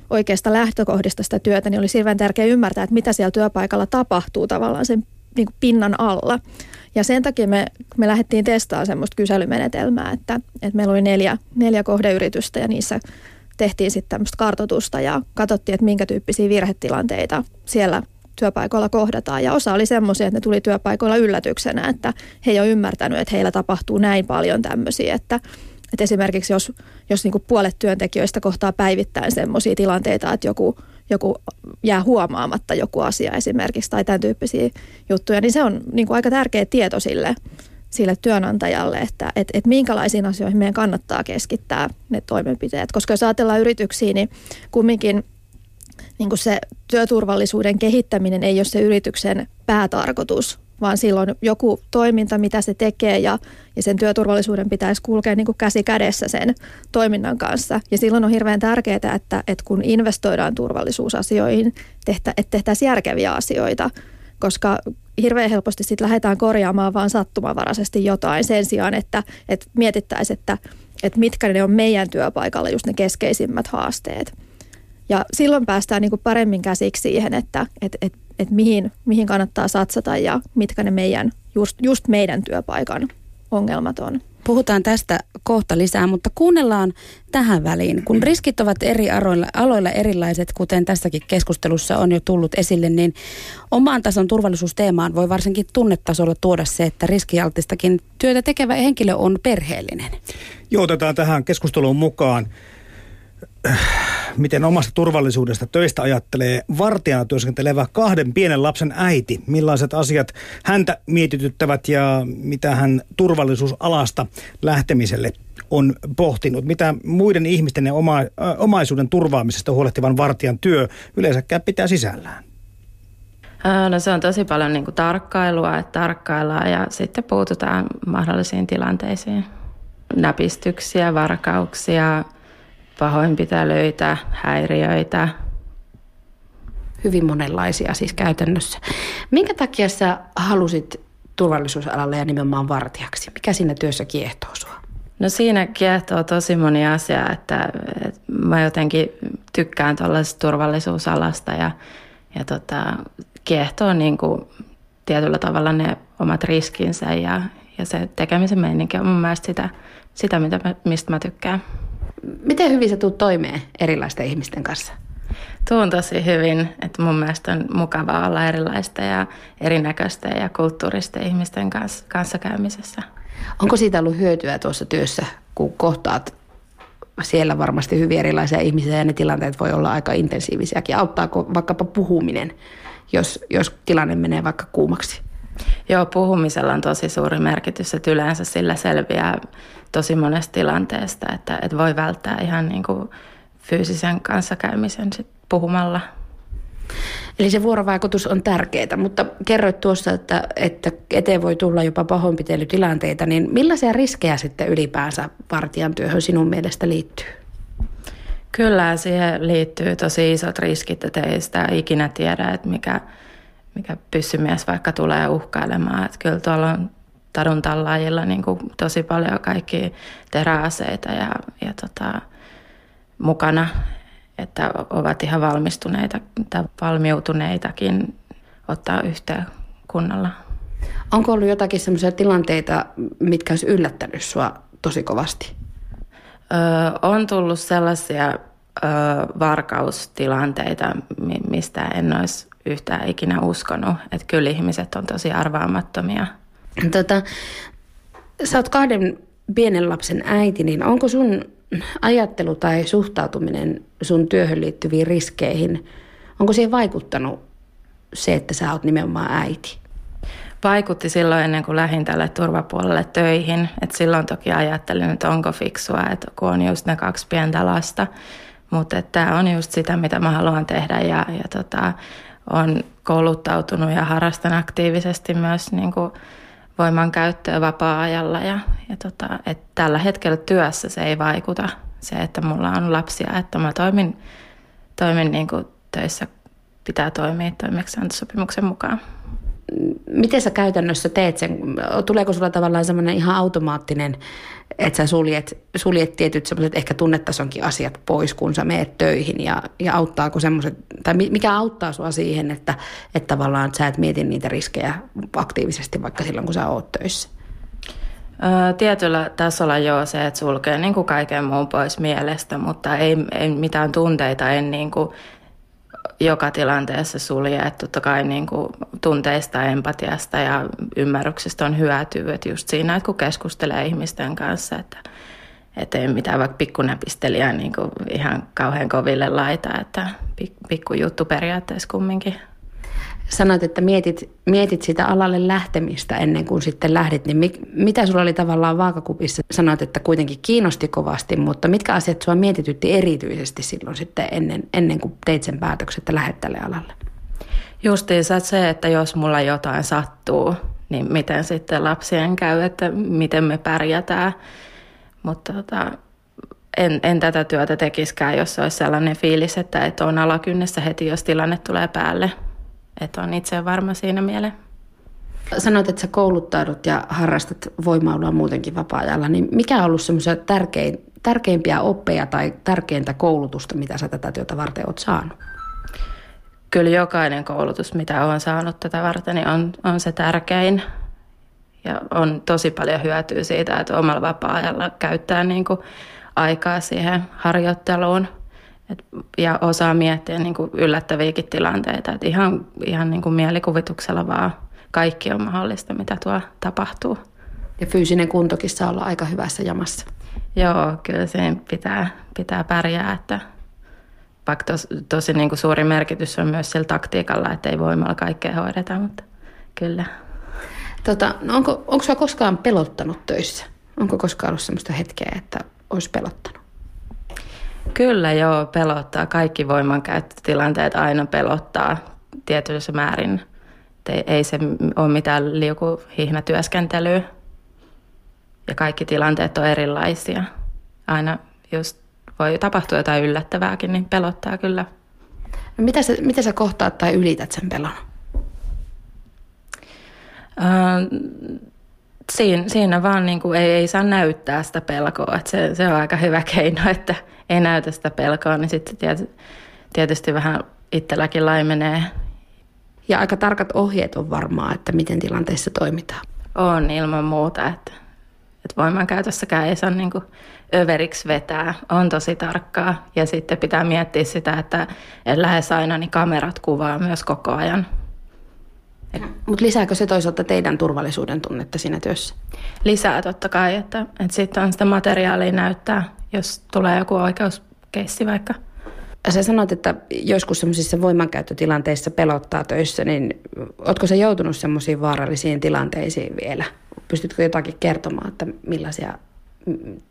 C: oikeasta lähtökohdista sitä työtä, niin olisi hirveän tärkeää ymmärtää, että mitä siellä työpaikalla tapahtuu tavallaan sen niin kuin pinnan alla. Ja sen takia me, me lähdettiin testaamaan semmoista kyselymenetelmää, että, että meillä oli neljä, neljä kohdeyritystä ja niissä tehtiin sitten tämmöistä kartotusta ja katsottiin, että minkä tyyppisiä virhetilanteita siellä työpaikoilla kohdataan. Ja osa oli semmoisia, että ne tuli työpaikoilla yllätyksenä, että he ei ole ymmärtänyt, että heillä tapahtuu näin paljon tämmöisiä, että, että esimerkiksi jos, jos niin puolet työntekijöistä kohtaa päivittäin semmoisia tilanteita, että joku, joku jää huomaamatta joku asia esimerkiksi tai tämän tyyppisiä juttuja, niin se on niin aika tärkeä tieto sille, sille työnantajalle, että et, et minkälaisiin asioihin meidän kannattaa keskittää ne toimenpiteet. Koska jos ajatellaan yrityksiä, niin kumminkin niin kuin se työturvallisuuden kehittäminen ei ole se yrityksen päätarkoitus, vaan silloin joku toiminta, mitä se tekee ja, ja sen työturvallisuuden pitäisi kulkea niin kuin käsi kädessä sen toiminnan kanssa. Ja silloin on hirveän tärkeää, että, että kun investoidaan turvallisuusasioihin, tehtä, että tehtäisiin järkeviä asioita, koska hirveän helposti sitten lähdetään korjaamaan vaan sattumavaraisesti jotain sen sijaan, että, että mietittäisiin, että, että mitkä ne on meidän työpaikalla just ne keskeisimmät haasteet. Ja silloin päästään niin kuin paremmin käsiksi siihen, että et, et, et mihin, mihin kannattaa satsata ja mitkä ne meidän, just, just meidän työpaikan ongelmat on.
A: Puhutaan tästä kohta lisää, mutta kuunnellaan tähän väliin. Kun riskit ovat eri aloilla, aloilla erilaiset, kuten tässäkin keskustelussa on jo tullut esille, niin omaan tason turvallisuusteemaan voi varsinkin tunnetasolla tuoda se, että riskialtistakin työtä tekevä henkilö on perheellinen.
D: Joo, otetaan tähän keskusteluun mukaan miten omasta turvallisuudesta töistä ajattelee vartijana työskentelevä kahden pienen lapsen äiti. Millaiset asiat häntä mietityttävät ja mitä hän turvallisuusalasta lähtemiselle on pohtinut. Mitä muiden ihmisten ja oma, äh, omaisuuden turvaamisesta huolehtivan vartijan työ yleensäkään pitää sisällään?
E: No se on tosi paljon niin kuin tarkkailua, että tarkkaillaan ja sitten puututaan mahdollisiin tilanteisiin. Näpistyksiä, varkauksia, pahoinpitelyitä, häiriöitä.
A: Hyvin monenlaisia siis käytännössä. Minkä takia sä halusit turvallisuusalalle ja nimenomaan vartijaksi? Mikä siinä työssä kiehtoo sua?
E: No siinä kiehtoo tosi moni asia, että, että mä jotenkin tykkään tuollaisesta turvallisuusalasta ja, ja tota, kiehtoo niin kuin tietyllä tavalla ne omat riskinsä ja, ja se tekemisen meininki on mun mielestä sitä, sitä mitä mä, mistä mä tykkään.
A: Miten hyvin sä tuut toimeen erilaisten ihmisten kanssa?
E: Tuun tosi hyvin, että mun mielestä on mukavaa olla erilaista ja erinäköistä ja kulttuuristen ihmisten kanssa, kanssakäymisessä.
A: Onko siitä ollut hyötyä tuossa työssä, kun kohtaat siellä varmasti hyvin erilaisia ihmisiä ja ne tilanteet voi olla aika intensiivisiäkin. Auttaako vaikkapa puhuminen, jos, jos tilanne menee vaikka kuumaksi?
E: Joo, puhumisella on tosi suuri merkitys, että yleensä sillä selviää tosi monesta tilanteesta, että, että voi välttää ihan niin kuin fyysisen kanssakäymisen sit puhumalla.
A: Eli se vuorovaikutus on tärkeää, mutta kerroit tuossa, että, että eteen voi tulla jopa pahoinpitelytilanteita, niin millaisia riskejä sitten ylipäänsä vartijan työhön sinun mielestä liittyy?
E: Kyllä, siihen liittyy tosi isot riskit, että ei sitä ikinä tiedä, että mikä, mikä pyssymies vaikka tulee uhkailemaan. Että kyllä tuolla on tadun tallaajilla niin kuin tosi paljon kaikki teräaseita ja, ja tota, mukana, että ovat ihan valmistuneita tai valmiutuneitakin ottaa yhteen kunnalla.
A: Onko ollut jotakin sellaisia tilanteita, mitkä olisi yllättänyt sinua tosi kovasti?
E: Öö, on tullut sellaisia öö, varkaustilanteita, mistä en olisi yhtään ikinä uskonut. Että kyllä ihmiset on tosi arvaamattomia.
A: Tota, sä oot kahden pienen lapsen äiti, niin onko sun ajattelu tai suhtautuminen sun työhön liittyviin riskeihin, onko siihen vaikuttanut se, että sä oot nimenomaan äiti?
E: Vaikutti silloin ennen kuin lähdin tälle turvapuolelle töihin. Et silloin toki ajattelin, että onko fiksua, että kun on just ne kaksi pientä lasta. Mutta tämä on just sitä, mitä mä haluan tehdä ja, ja tota, on kouluttautunut ja harrastan aktiivisesti myös niin kuin voiman käyttöä vapaa-ajalla. Ja, ja tota, et tällä hetkellä työssä se ei vaikuta se, että mulla on lapsia, että mä toimin, toimin niin kuin töissä pitää toimia toimeksiantosopimuksen mukaan.
A: Miten sä käytännössä teet sen? Tuleeko sulla tavallaan semmoinen ihan automaattinen, että sä suljet, suljet tietyt semmoiset ehkä tunnetasonkin asiat pois, kun sä meet töihin ja, ja auttaako semmoiset, tai mikä auttaa sua siihen, että, että tavallaan sä et mieti niitä riskejä aktiivisesti vaikka silloin, kun sä oot töissä?
E: Tietyllä tasolla joo se, että sulkee niin kuin kaiken muun pois mielestä, mutta ei, ei mitään tunteita en niin kuin joka tilanteessa sulje. Että totta kai niin kuin tunteista, empatiasta ja ymmärryksestä on hyötyä. Että just siinä, että kun keskustelee ihmisten kanssa, että, että ei mitään vaikka pikkunäpistelijää niin kuin ihan kauhean koville laita, että pikku juttu periaatteessa kumminkin
A: sanoit, että mietit, mietit sitä alalle lähtemistä ennen kuin sitten lähdit, niin mit, mitä sulla oli tavallaan vaakakupissa? Sanoit, että kuitenkin kiinnosti kovasti, mutta mitkä asiat sua mietitytti erityisesti silloin sitten ennen, ennen kuin teit sen päätöksen, että lähdet tälle alalle?
E: Justiinsa se, että jos mulla jotain sattuu, niin miten sitten lapsien käy, että miten me pärjätään. Mutta tota, en, en tätä työtä tekiskään, jos olisi sellainen fiilis, että, että on alakynnessä heti, jos tilanne tulee päälle – että on itse varma siinä mieleen.
A: Sanoit, että sä kouluttaudut ja harrastat voimailua muutenkin vapaa-ajalla, niin mikä on ollut semmoisia tärkein, tärkeimpiä oppeja tai tärkeintä koulutusta, mitä sä tätä työtä varten oot saanut?
E: Kyllä jokainen koulutus, mitä olen saanut tätä varten, niin on, on se tärkein. Ja on tosi paljon hyötyä siitä, että omalla vapaa-ajalla käyttää niin kuin aikaa siihen harjoitteluun – et, ja osaa miettiä niin kuin yllättäviäkin tilanteita. Et ihan ihan niin kuin mielikuvituksella vaan kaikki on mahdollista, mitä tuo tapahtuu.
A: Ja fyysinen kuntokin saa olla aika hyvässä jamassa.
E: Joo, kyllä sen pitää, pitää pärjää, että vaikka tos, tosi niin kuin suuri merkitys on myös sillä taktiikalla, että ei voimalla kaikkea hoideta, mutta kyllä.
A: Tota, no onko, onko sinua koskaan pelottanut töissä? Onko koskaan ollut sellaista hetkeä, että olisi pelottanut?
E: Kyllä joo, pelottaa. Kaikki voimankäyttötilanteet aina pelottaa tietyssä määrin. Ei, ei se ole mitään liukuhihnatyöskentelyä. Ja kaikki tilanteet on erilaisia. Aina just voi tapahtua jotain yllättävääkin, niin pelottaa kyllä.
A: No mitä, sä, mitä sä kohtaat tai ylität sen pelon?
E: Uh, siinä, siinä vaan niin kuin ei, ei saa näyttää sitä pelkoa. Että se, se on aika hyvä keino, että ei näytä sitä pelkoa, niin sitten tietysti vähän itselläkin laimenee.
A: Ja aika tarkat ohjeet on varmaa, että miten tilanteissa toimitaan.
E: On ilman muuta, että, että voimankäytössäkään ei saa niin kuin överiksi vetää. On tosi tarkkaa ja sitten pitää miettiä sitä, että lähes aina niin kamerat kuvaa myös koko ajan.
A: Mutta lisääkö se toisaalta teidän turvallisuuden tunnetta siinä työssä?
E: Lisää totta kai, että, että sitten on sitä materiaalia näyttää, jos tulee joku oikeuskeissi vaikka.
A: Sä sanoit, että joskus semmoisissa voimankäyttötilanteissa pelottaa töissä, niin ootko se joutunut semmoisiin vaarallisiin tilanteisiin vielä? Pystytkö jotakin kertomaan, että millaisia,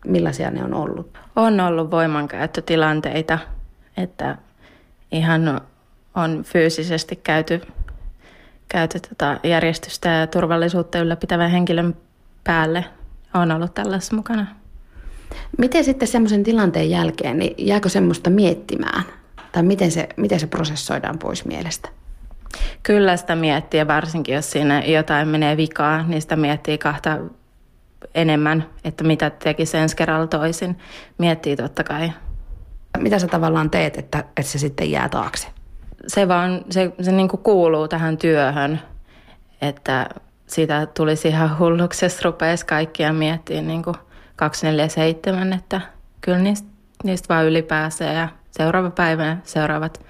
A: millaisia ne on ollut?
E: On ollut voimankäyttötilanteita, että ihan on fyysisesti käyty käyty tota järjestystä ja turvallisuutta ylläpitävän henkilön päälle. on ollut tällaisessa mukana.
A: Miten sitten semmoisen tilanteen jälkeen, niin jääkö semmoista miettimään? Tai miten se, miten se prosessoidaan pois mielestä?
E: Kyllä sitä miettii, varsinkin jos siinä jotain menee vikaa, niin sitä miettii kahta enemmän, että mitä tekisi ensi kerralla toisin. Miettii totta kai.
A: Mitä sä tavallaan teet, että, että se sitten jää taakse?
E: Se vaan, se, se niin kuin kuuluu tähän työhön, että siitä tulisi ihan hulluksi, jos rupeaisi kaikkia miettiä niin kuin 247, että kyllä niistä, niistä vaan ylipääsee ja seuraava päivä seuraavat,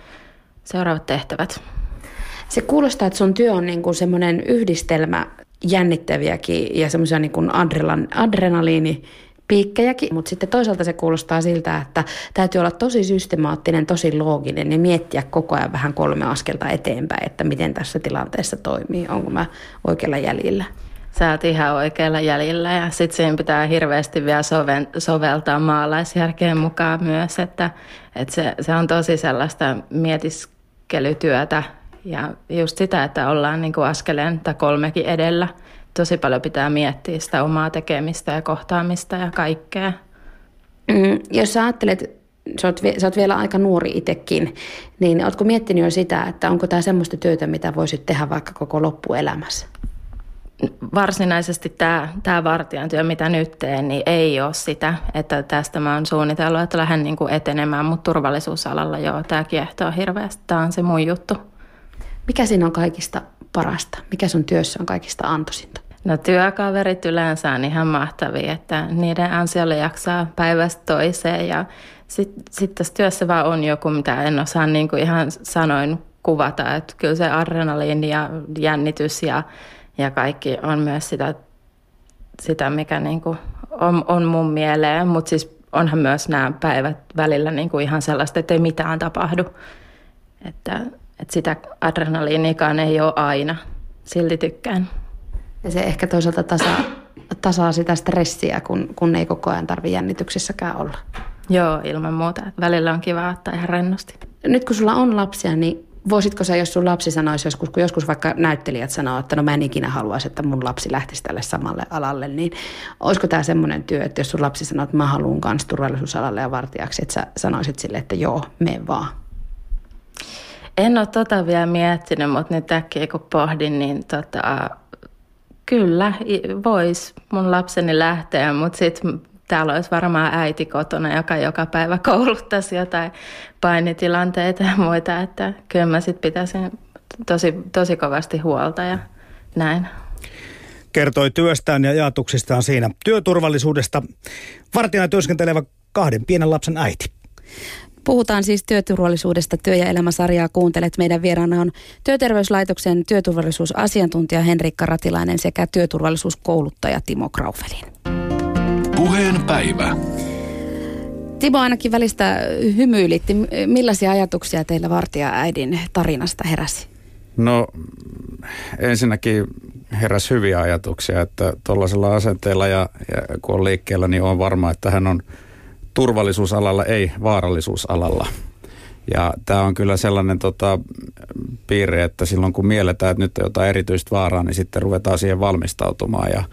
E: seuraavat tehtävät.
A: Se kuulostaa, että sun työ on niin kuin semmoinen yhdistelmä jännittäviäkin ja semmoisia niin adrenaliini piikkejäkin, mutta sitten toisaalta se kuulostaa siltä, että täytyy olla tosi systemaattinen, tosi looginen ja miettiä koko ajan vähän kolme askelta eteenpäin, että miten tässä tilanteessa toimii, onko mä oikealla jäljellä.
E: Sä oot ihan oikealla jäljellä ja sitten siinä pitää hirveästi vielä soven, soveltaa maalaisjärkeen mukaan myös, että, että se, se on tosi sellaista mietiskelytyötä ja just sitä, että ollaan niin kuin askeleen tai kolmekin edellä – tosi paljon pitää miettiä sitä omaa tekemistä ja kohtaamista ja kaikkea.
A: Mm, jos sä ajattelet sä oot, sä oot vielä aika nuori itsekin, niin ootko miettinyt jo sitä, että onko tämä semmoista työtä, mitä voisit tehdä vaikka koko loppuelämässä?
E: varsinaisesti tämä, tämä vartijan työ, mitä nyt teen, niin ei ole sitä, että tästä mä oon suunnitellut, että lähden niin kuin etenemään, mutta turvallisuusalalla joo, tämä kiehtoo hirveästi, tämä on se mun juttu.
A: Mikä siinä on kaikista parasta? Mikä sun työssä on kaikista antoisinta?
E: No työkaverit yleensä on ihan mahtavia, että niiden ansiolla jaksaa päivästä toiseen ja sitten sit tässä työssä vaan on joku, mitä en osaa niin kuin ihan sanoin kuvata, että kyllä se adrenaliini ja jännitys ja ja kaikki on myös sitä, sitä mikä niin kuin on, on mun mieleen, mutta siis onhan myös nämä päivät välillä niin kuin ihan sellaista, että ei mitään tapahdu. Että, että sitä adrenaliinikaan ei ole aina. Silti tykkään.
A: Ja se ehkä toisaalta tasaa, tasaa sitä stressiä, kun, kun ei koko ajan tarvitse jännityksissäkään olla.
E: Joo, ilman muuta. Välillä on kiva ottaa ihan rennosti.
A: Nyt kun sulla on lapsia, niin Voisitko sä, jos sun lapsi sanoisi joskus, kun joskus vaikka näyttelijät sanoo, että no mä en ikinä haluaisi, että mun lapsi lähtisi tälle samalle alalle, niin olisiko tämä semmoinen työ, että jos sun lapsi sanoo, että mä haluan kans turvallisuusalalle ja vartijaksi, että sä sanoisit sille, että joo, me vaan?
E: En ole tota vielä miettinyt, mutta nyt äkkiä kun pohdin, niin tota, kyllä vois mun lapseni lähteä, mutta sitten täällä olisi varmaan äiti kotona, joka joka päivä kouluttaisi jotain painitilanteita ja muita, että kyllä mä sitten pitäisin tosi, tosi kovasti huolta ja näin.
D: Kertoi työstään ja ajatuksistaan siinä työturvallisuudesta vartijana työskentelevä kahden pienen lapsen äiti.
A: Puhutaan siis työturvallisuudesta. Työ- ja elämäsarjaa kuuntelet. Meidän vieraana on Työterveyslaitoksen työturvallisuusasiantuntija Henrikka Ratilainen sekä työturvallisuuskouluttaja Timo Kraufelin. Puheen päivä. Timo ainakin välistä hymyilitti. Millaisia ajatuksia teillä vartija-äidin tarinasta heräsi?
B: No ensinnäkin heräsi hyviä ajatuksia, että tuollaisella asenteella ja, ja kun on liikkeellä, niin on varma, että hän on turvallisuusalalla, ei vaarallisuusalalla. Ja tämä on kyllä sellainen tota, piirre, että silloin kun mielletään, että nyt on jotain erityistä vaaraa, niin sitten ruvetaan siihen valmistautumaan ja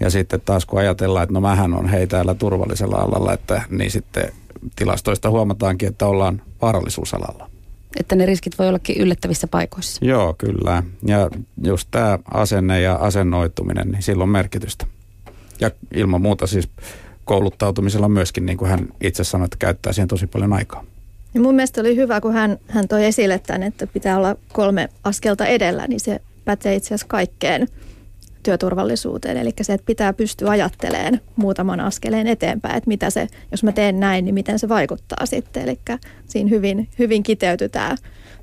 B: ja sitten taas kun ajatellaan, että no mähän on hei täällä turvallisella alalla, että niin sitten tilastoista huomataankin, että ollaan vaarallisuusalalla.
A: Että ne riskit voi ollakin yllättävissä paikoissa.
B: Joo, kyllä. Ja just tämä asenne ja asennoituminen, niin sillä on merkitystä. Ja ilman muuta siis kouluttautumisella myöskin, niin kuin hän itse sanoi, että käyttää siihen tosi paljon aikaa.
C: Ja mun mielestä oli hyvä, kun hän, hän toi esille tämän, että pitää olla kolme askelta edellä, niin se pätee itse asiassa kaikkeen työturvallisuuteen. Eli se, että pitää pystyä ajattelemaan muutaman askeleen eteenpäin, että mitä se, jos mä teen näin, niin miten se vaikuttaa sitten. Eli siinä hyvin, hyvin kiteytyy tämä,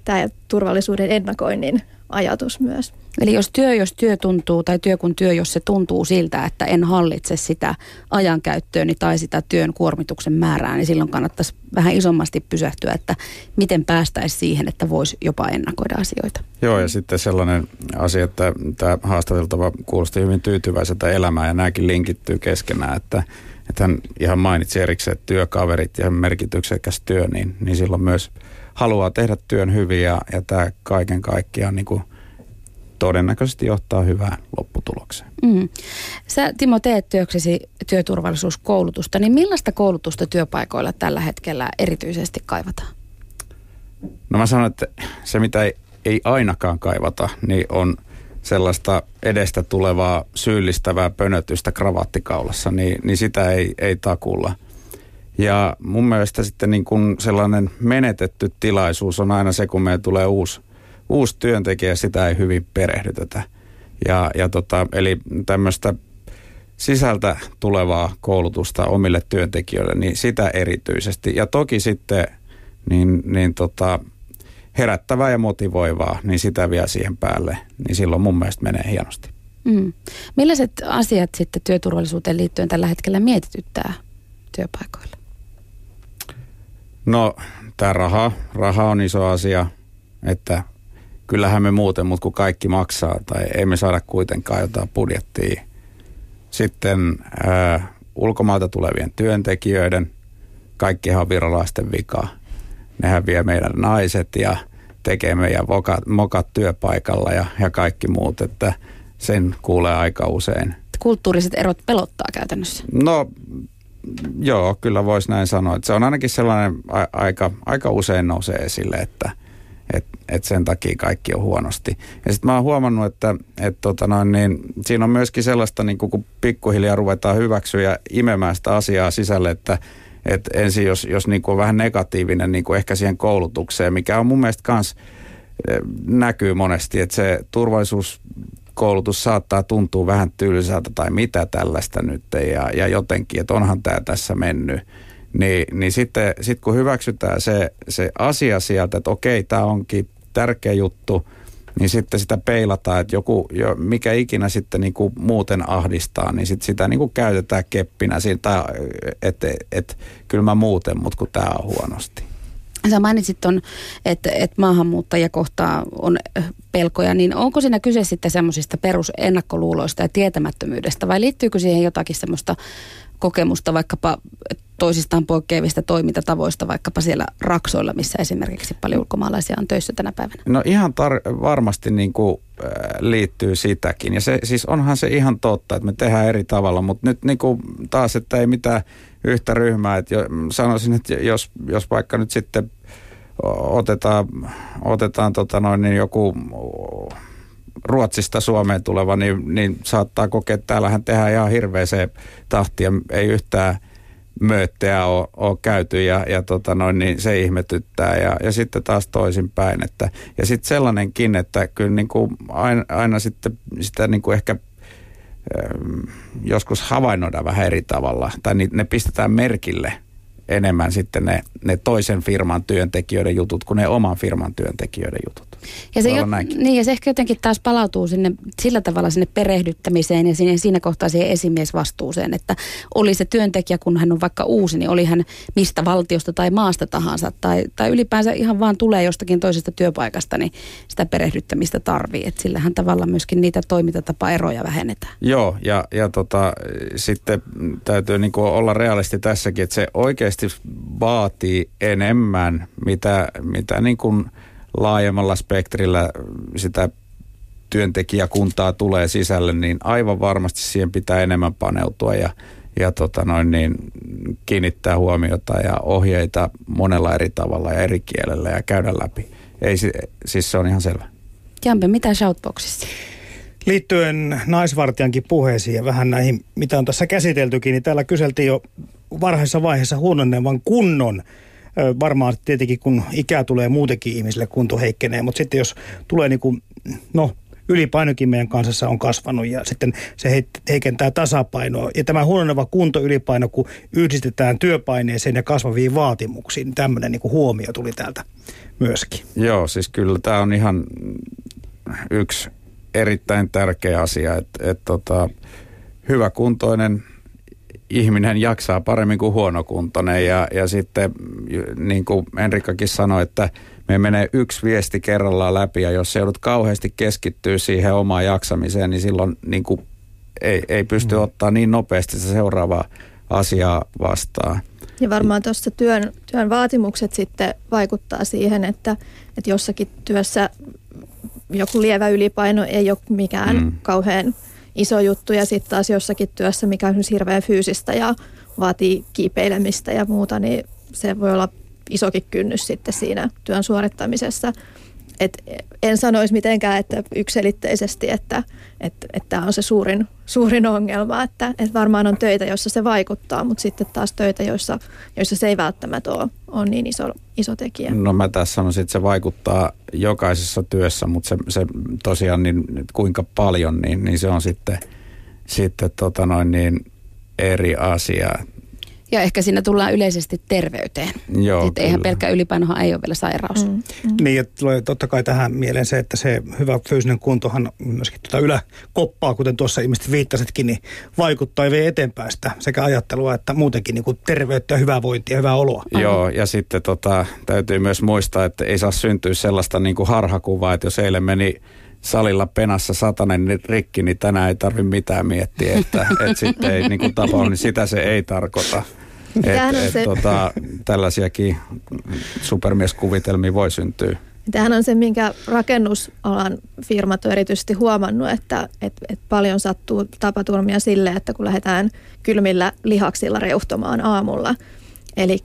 C: tämä turvallisuuden ennakoinnin ajatus myös.
A: Eli jos työ, jos työ tuntuu, tai työ kun työ, jos se tuntuu siltä, että en hallitse sitä ajankäyttööni tai sitä työn kuormituksen määrää, niin silloin kannattaisi vähän isommasti pysähtyä, että miten päästäisiin siihen, että voisi jopa ennakoida asioita.
B: Joo, ja sitten sellainen asia, että tämä haastateltava kuulosti hyvin tyytyväiseltä elämää, ja nämäkin linkittyy keskenään, että, että hän ihan mainitsi erikseen, että työkaverit ja merkityksekäs työ, niin, niin silloin myös haluaa tehdä työn hyvin, ja, ja tämä kaiken kaikkiaan niin kuin – todennäköisesti johtaa hyvään lopputulokseen. Mm.
A: Sä Timo teet työksesi työturvallisuuskoulutusta, niin millaista koulutusta työpaikoilla tällä hetkellä erityisesti kaivataan?
B: No mä sanon, että se mitä ei, ei ainakaan kaivata, niin on sellaista edestä tulevaa syyllistävää pönötystä kravattikaulassa, niin, niin sitä ei, ei takulla. Ja mun mielestä sitten niin kun sellainen menetetty tilaisuus on aina se, kun meillä tulee uusi uusi työntekijä, sitä ei hyvin perehdytetä. Ja, ja tota, eli tämmöistä sisältä tulevaa koulutusta omille työntekijöille, niin sitä erityisesti. Ja toki sitten niin, niin tota, herättävää ja motivoivaa, niin sitä vielä siihen päälle, niin silloin mun mielestä menee hienosti. Mm.
A: Millaiset asiat sitten työturvallisuuteen liittyen tällä hetkellä mietityttää työpaikoilla?
B: No, tämä raha. Raha on iso asia, että kyllähän me muuten, mutta kun kaikki maksaa tai ei me saada kuitenkaan jotain budjettia. Sitten ää, ulkomailta tulevien työntekijöiden, kaikkihan on virolaisten vika. Nehän vie meidän naiset ja tekee meidän mokat, mokat työpaikalla ja, ja kaikki muut, että sen kuulee aika usein.
A: Kulttuuriset erot pelottaa käytännössä?
B: No joo, kyllä voisi näin sanoa. Että se on ainakin sellainen a, aika, aika usein nousee esille, että et, et sen takia kaikki on huonosti. Ja sitten mä oon huomannut, että et tota noin, niin, siinä on myöskin sellaista, niin kun pikkuhiljaa ruvetaan hyväksyä ja imemään sitä asiaa sisälle, että et ensin jos, jos niin on vähän negatiivinen niin ehkä siihen koulutukseen, mikä on mun mielestä myös näkyy monesti, että se turvallisuuskoulutus saattaa tuntua vähän tylsältä tai mitä tällaista nyt ja, ja jotenkin, että onhan tämä tässä mennyt. Niin, niin sitten sit kun hyväksytään se, se asia sieltä, että okei, tämä onkin tärkeä juttu, niin sitten sitä peilataan, että joku, jo, mikä ikinä sitten niin kuin muuten ahdistaa, niin sit sitä niin kuin käytetään keppinä että et, et, kyllä mä muuten, mutta kun tämä on huonosti.
A: Sä mainitsit ton, että, että maahanmuuttajia kohtaa on pelkoja, niin onko siinä kyse sitten semmoisista perusennakkoluuloista ja tietämättömyydestä vai liittyykö siihen jotakin semmoista kokemusta vaikkapa toisistaan poikkeavista toimintatavoista vaikkapa siellä Raksoilla, missä esimerkiksi paljon ulkomaalaisia on töissä tänä päivänä?
B: No ihan tar- varmasti niin kuin, äh, liittyy sitäkin. Ja se, siis onhan se ihan totta, että me tehdään eri tavalla, mutta nyt niin kuin, taas, että ei mitään yhtä ryhmää. Että jo, sanoisin, että jos, jos vaikka nyt sitten otetaan, otetaan tota noin, niin joku Ruotsista Suomeen tuleva, niin, niin saattaa kokea, että täällähän tehdään ihan hirveäseen tahtia, ei yhtään möötteä ole, ole käyty ja, ja tota noin, niin se ihmetyttää ja, ja sitten taas toisinpäin. Että, ja sitten sellainenkin, että kyllä niin kuin aina, aina sitten sitä niin kuin ehkä joskus havainnoida vähän eri tavalla tai ne pistetään merkille – enemmän sitten ne, ne toisen firman työntekijöiden jutut kuin ne oman firman työntekijöiden jutut.
A: Ja se, jo, niin, ja se ehkä jotenkin taas palautuu sinne sillä tavalla sinne perehdyttämiseen ja sinne, siinä kohtaa siihen esimiesvastuuseen, että oli se työntekijä, kun hän on vaikka uusi, niin oli hän mistä valtiosta tai maasta tahansa tai, tai ylipäänsä ihan vaan tulee jostakin toisesta työpaikasta, niin sitä perehdyttämistä tarvii. Että sillähän tavalla myöskin niitä toimintatapaeroja vähennetään.
B: Joo, ja, ja tota, sitten täytyy niin olla realisti tässäkin, että se oikeasti vaatii enemmän, mitä, mitä niin kuin – laajemmalla spektrillä sitä työntekijäkuntaa tulee sisälle, niin aivan varmasti siihen pitää enemmän paneutua ja, ja tota noin, niin kiinnittää huomiota ja ohjeita monella eri tavalla ja eri kielellä ja käydä läpi. Ei, siis se on ihan selvä.
A: Jampe, mitä shoutboxissa?
D: Liittyen naisvartijankin puheisiin ja vähän näihin, mitä on tässä käsiteltykin, niin täällä kyseltiin jo varhaisessa vaiheessa huononevan kunnon Varmaan tietenkin kun ikää tulee muutenkin ihmisille kunto heikkenee, mutta sitten jos tulee niin kuin, no ylipainokin meidän kansassa on kasvanut ja sitten se heikentää tasapainoa. Ja tämä huononeva kunto ylipaino, kun yhdistetään työpaineeseen ja kasvaviin vaatimuksiin, tämmöinen niin kuin huomio tuli täältä myöskin.
B: Joo, siis kyllä tämä on ihan yksi erittäin tärkeä asia, että, että tota, hyväkuntoinen ihminen jaksaa paremmin kuin huonokuntoinen ja, ja sitten niin kuin Enrikkakin sanoi, että me menee yksi viesti kerrallaan läpi ja jos se joudut kauheasti keskittyä siihen omaan jaksamiseen, niin silloin niin kuin ei, ei pysty mm. ottaa niin nopeasti se seuraavaa asiaa vastaan.
C: Ja varmaan tuossa työn, työn vaatimukset sitten vaikuttaa siihen, että, että jossakin työssä joku lievä ylipaino ei ole mikään mm. kauhean iso juttu ja sitten taas jossakin työssä, mikä on hirveän fyysistä ja vaatii kiipeilemistä ja muuta, niin se voi olla isokin kynnys sitten siinä työn suorittamisessa. Et en sanoisi mitenkään, että yksilitteisesti, että että tämä on se suurin, suurin ongelma, että että varmaan on töitä, joissa se vaikuttaa, mutta sitten taas töitä, joissa, joissa se ei välttämättä ole, ole niin iso, iso tekijä.
B: No mä tässä sanoisin, että se vaikuttaa jokaisessa työssä, mutta se, se tosiaan niin, kuinka paljon, niin, niin se on sitten, sitten tota noin niin eri asia.
A: Ja ehkä siinä tullaan yleisesti terveyteen.
B: Joo,
A: Sitten eihän pelkkä ylipainohan ei ole vielä sairaus. Mm,
D: mm. Niin, että tulee totta kai tähän mieleen se, että se hyvä fyysinen kuntohan myöskin tuota yläkoppaa, kuten tuossa ilmeisesti viittasitkin, niin vaikuttaa ja vie eteenpäin sitä sekä ajattelua että muutenkin niin kuin terveyttä ja hyvää vointia ja hyvää oloa.
B: Joo, ja sitten tota, täytyy myös muistaa, että ei saa syntyä sellaista niin kuin harhakuvaa, että jos eilen meni salilla penassa satanen rikki, niin tänään ei tarvitse mitään miettiä, että, että sitten ei niin kuin tapahdu, niin sitä se ei tarkoita. Et, et, se... tota, tällaisiakin supermieskuvitelmia voi syntyä.
C: Tähän on se, minkä rakennusalan firmat on erityisesti huomannut, että, että, että paljon sattuu tapaturmia sille, että kun lähdetään kylmillä lihaksilla reuhtomaan aamulla. Eli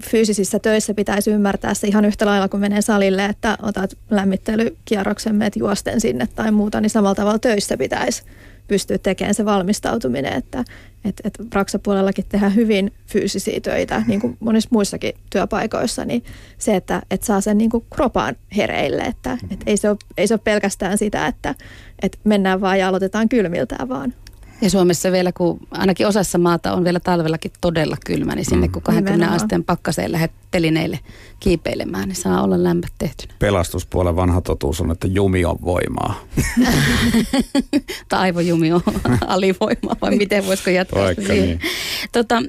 C: fyysisissä töissä pitäisi ymmärtää se ihan yhtä lailla, kun menee salille, että otat lämmittelykierroksen, meet juosten sinne tai muuta, niin samalla tavalla töissä pitäisi pystyä tekemään se valmistautuminen, että et, et Raksa-puolellakin tehdään hyvin fyysisiä töitä, niin kuin monissa muissakin työpaikoissa, niin se, että et saa sen niin kuin kropaan hereille, että et ei, se ole, ei se ole pelkästään sitä, että et mennään vaan ja aloitetaan kylmiltään, vaan
A: ja Suomessa vielä, kun ainakin osassa maata on vielä talvellakin todella kylmä, niin sinne mm. kun 20 Nimenomaan. asteen pakkaseen lähdet telineille kiipeilemään, niin saa olla lämpöt tehtynä.
B: Pelastuspuolen vanha totuus on, että jumi on voimaa.
A: tai aivojumi on alivoimaa, vai miten voisiko jatkaa Vaikka siihen. Niin. Tota,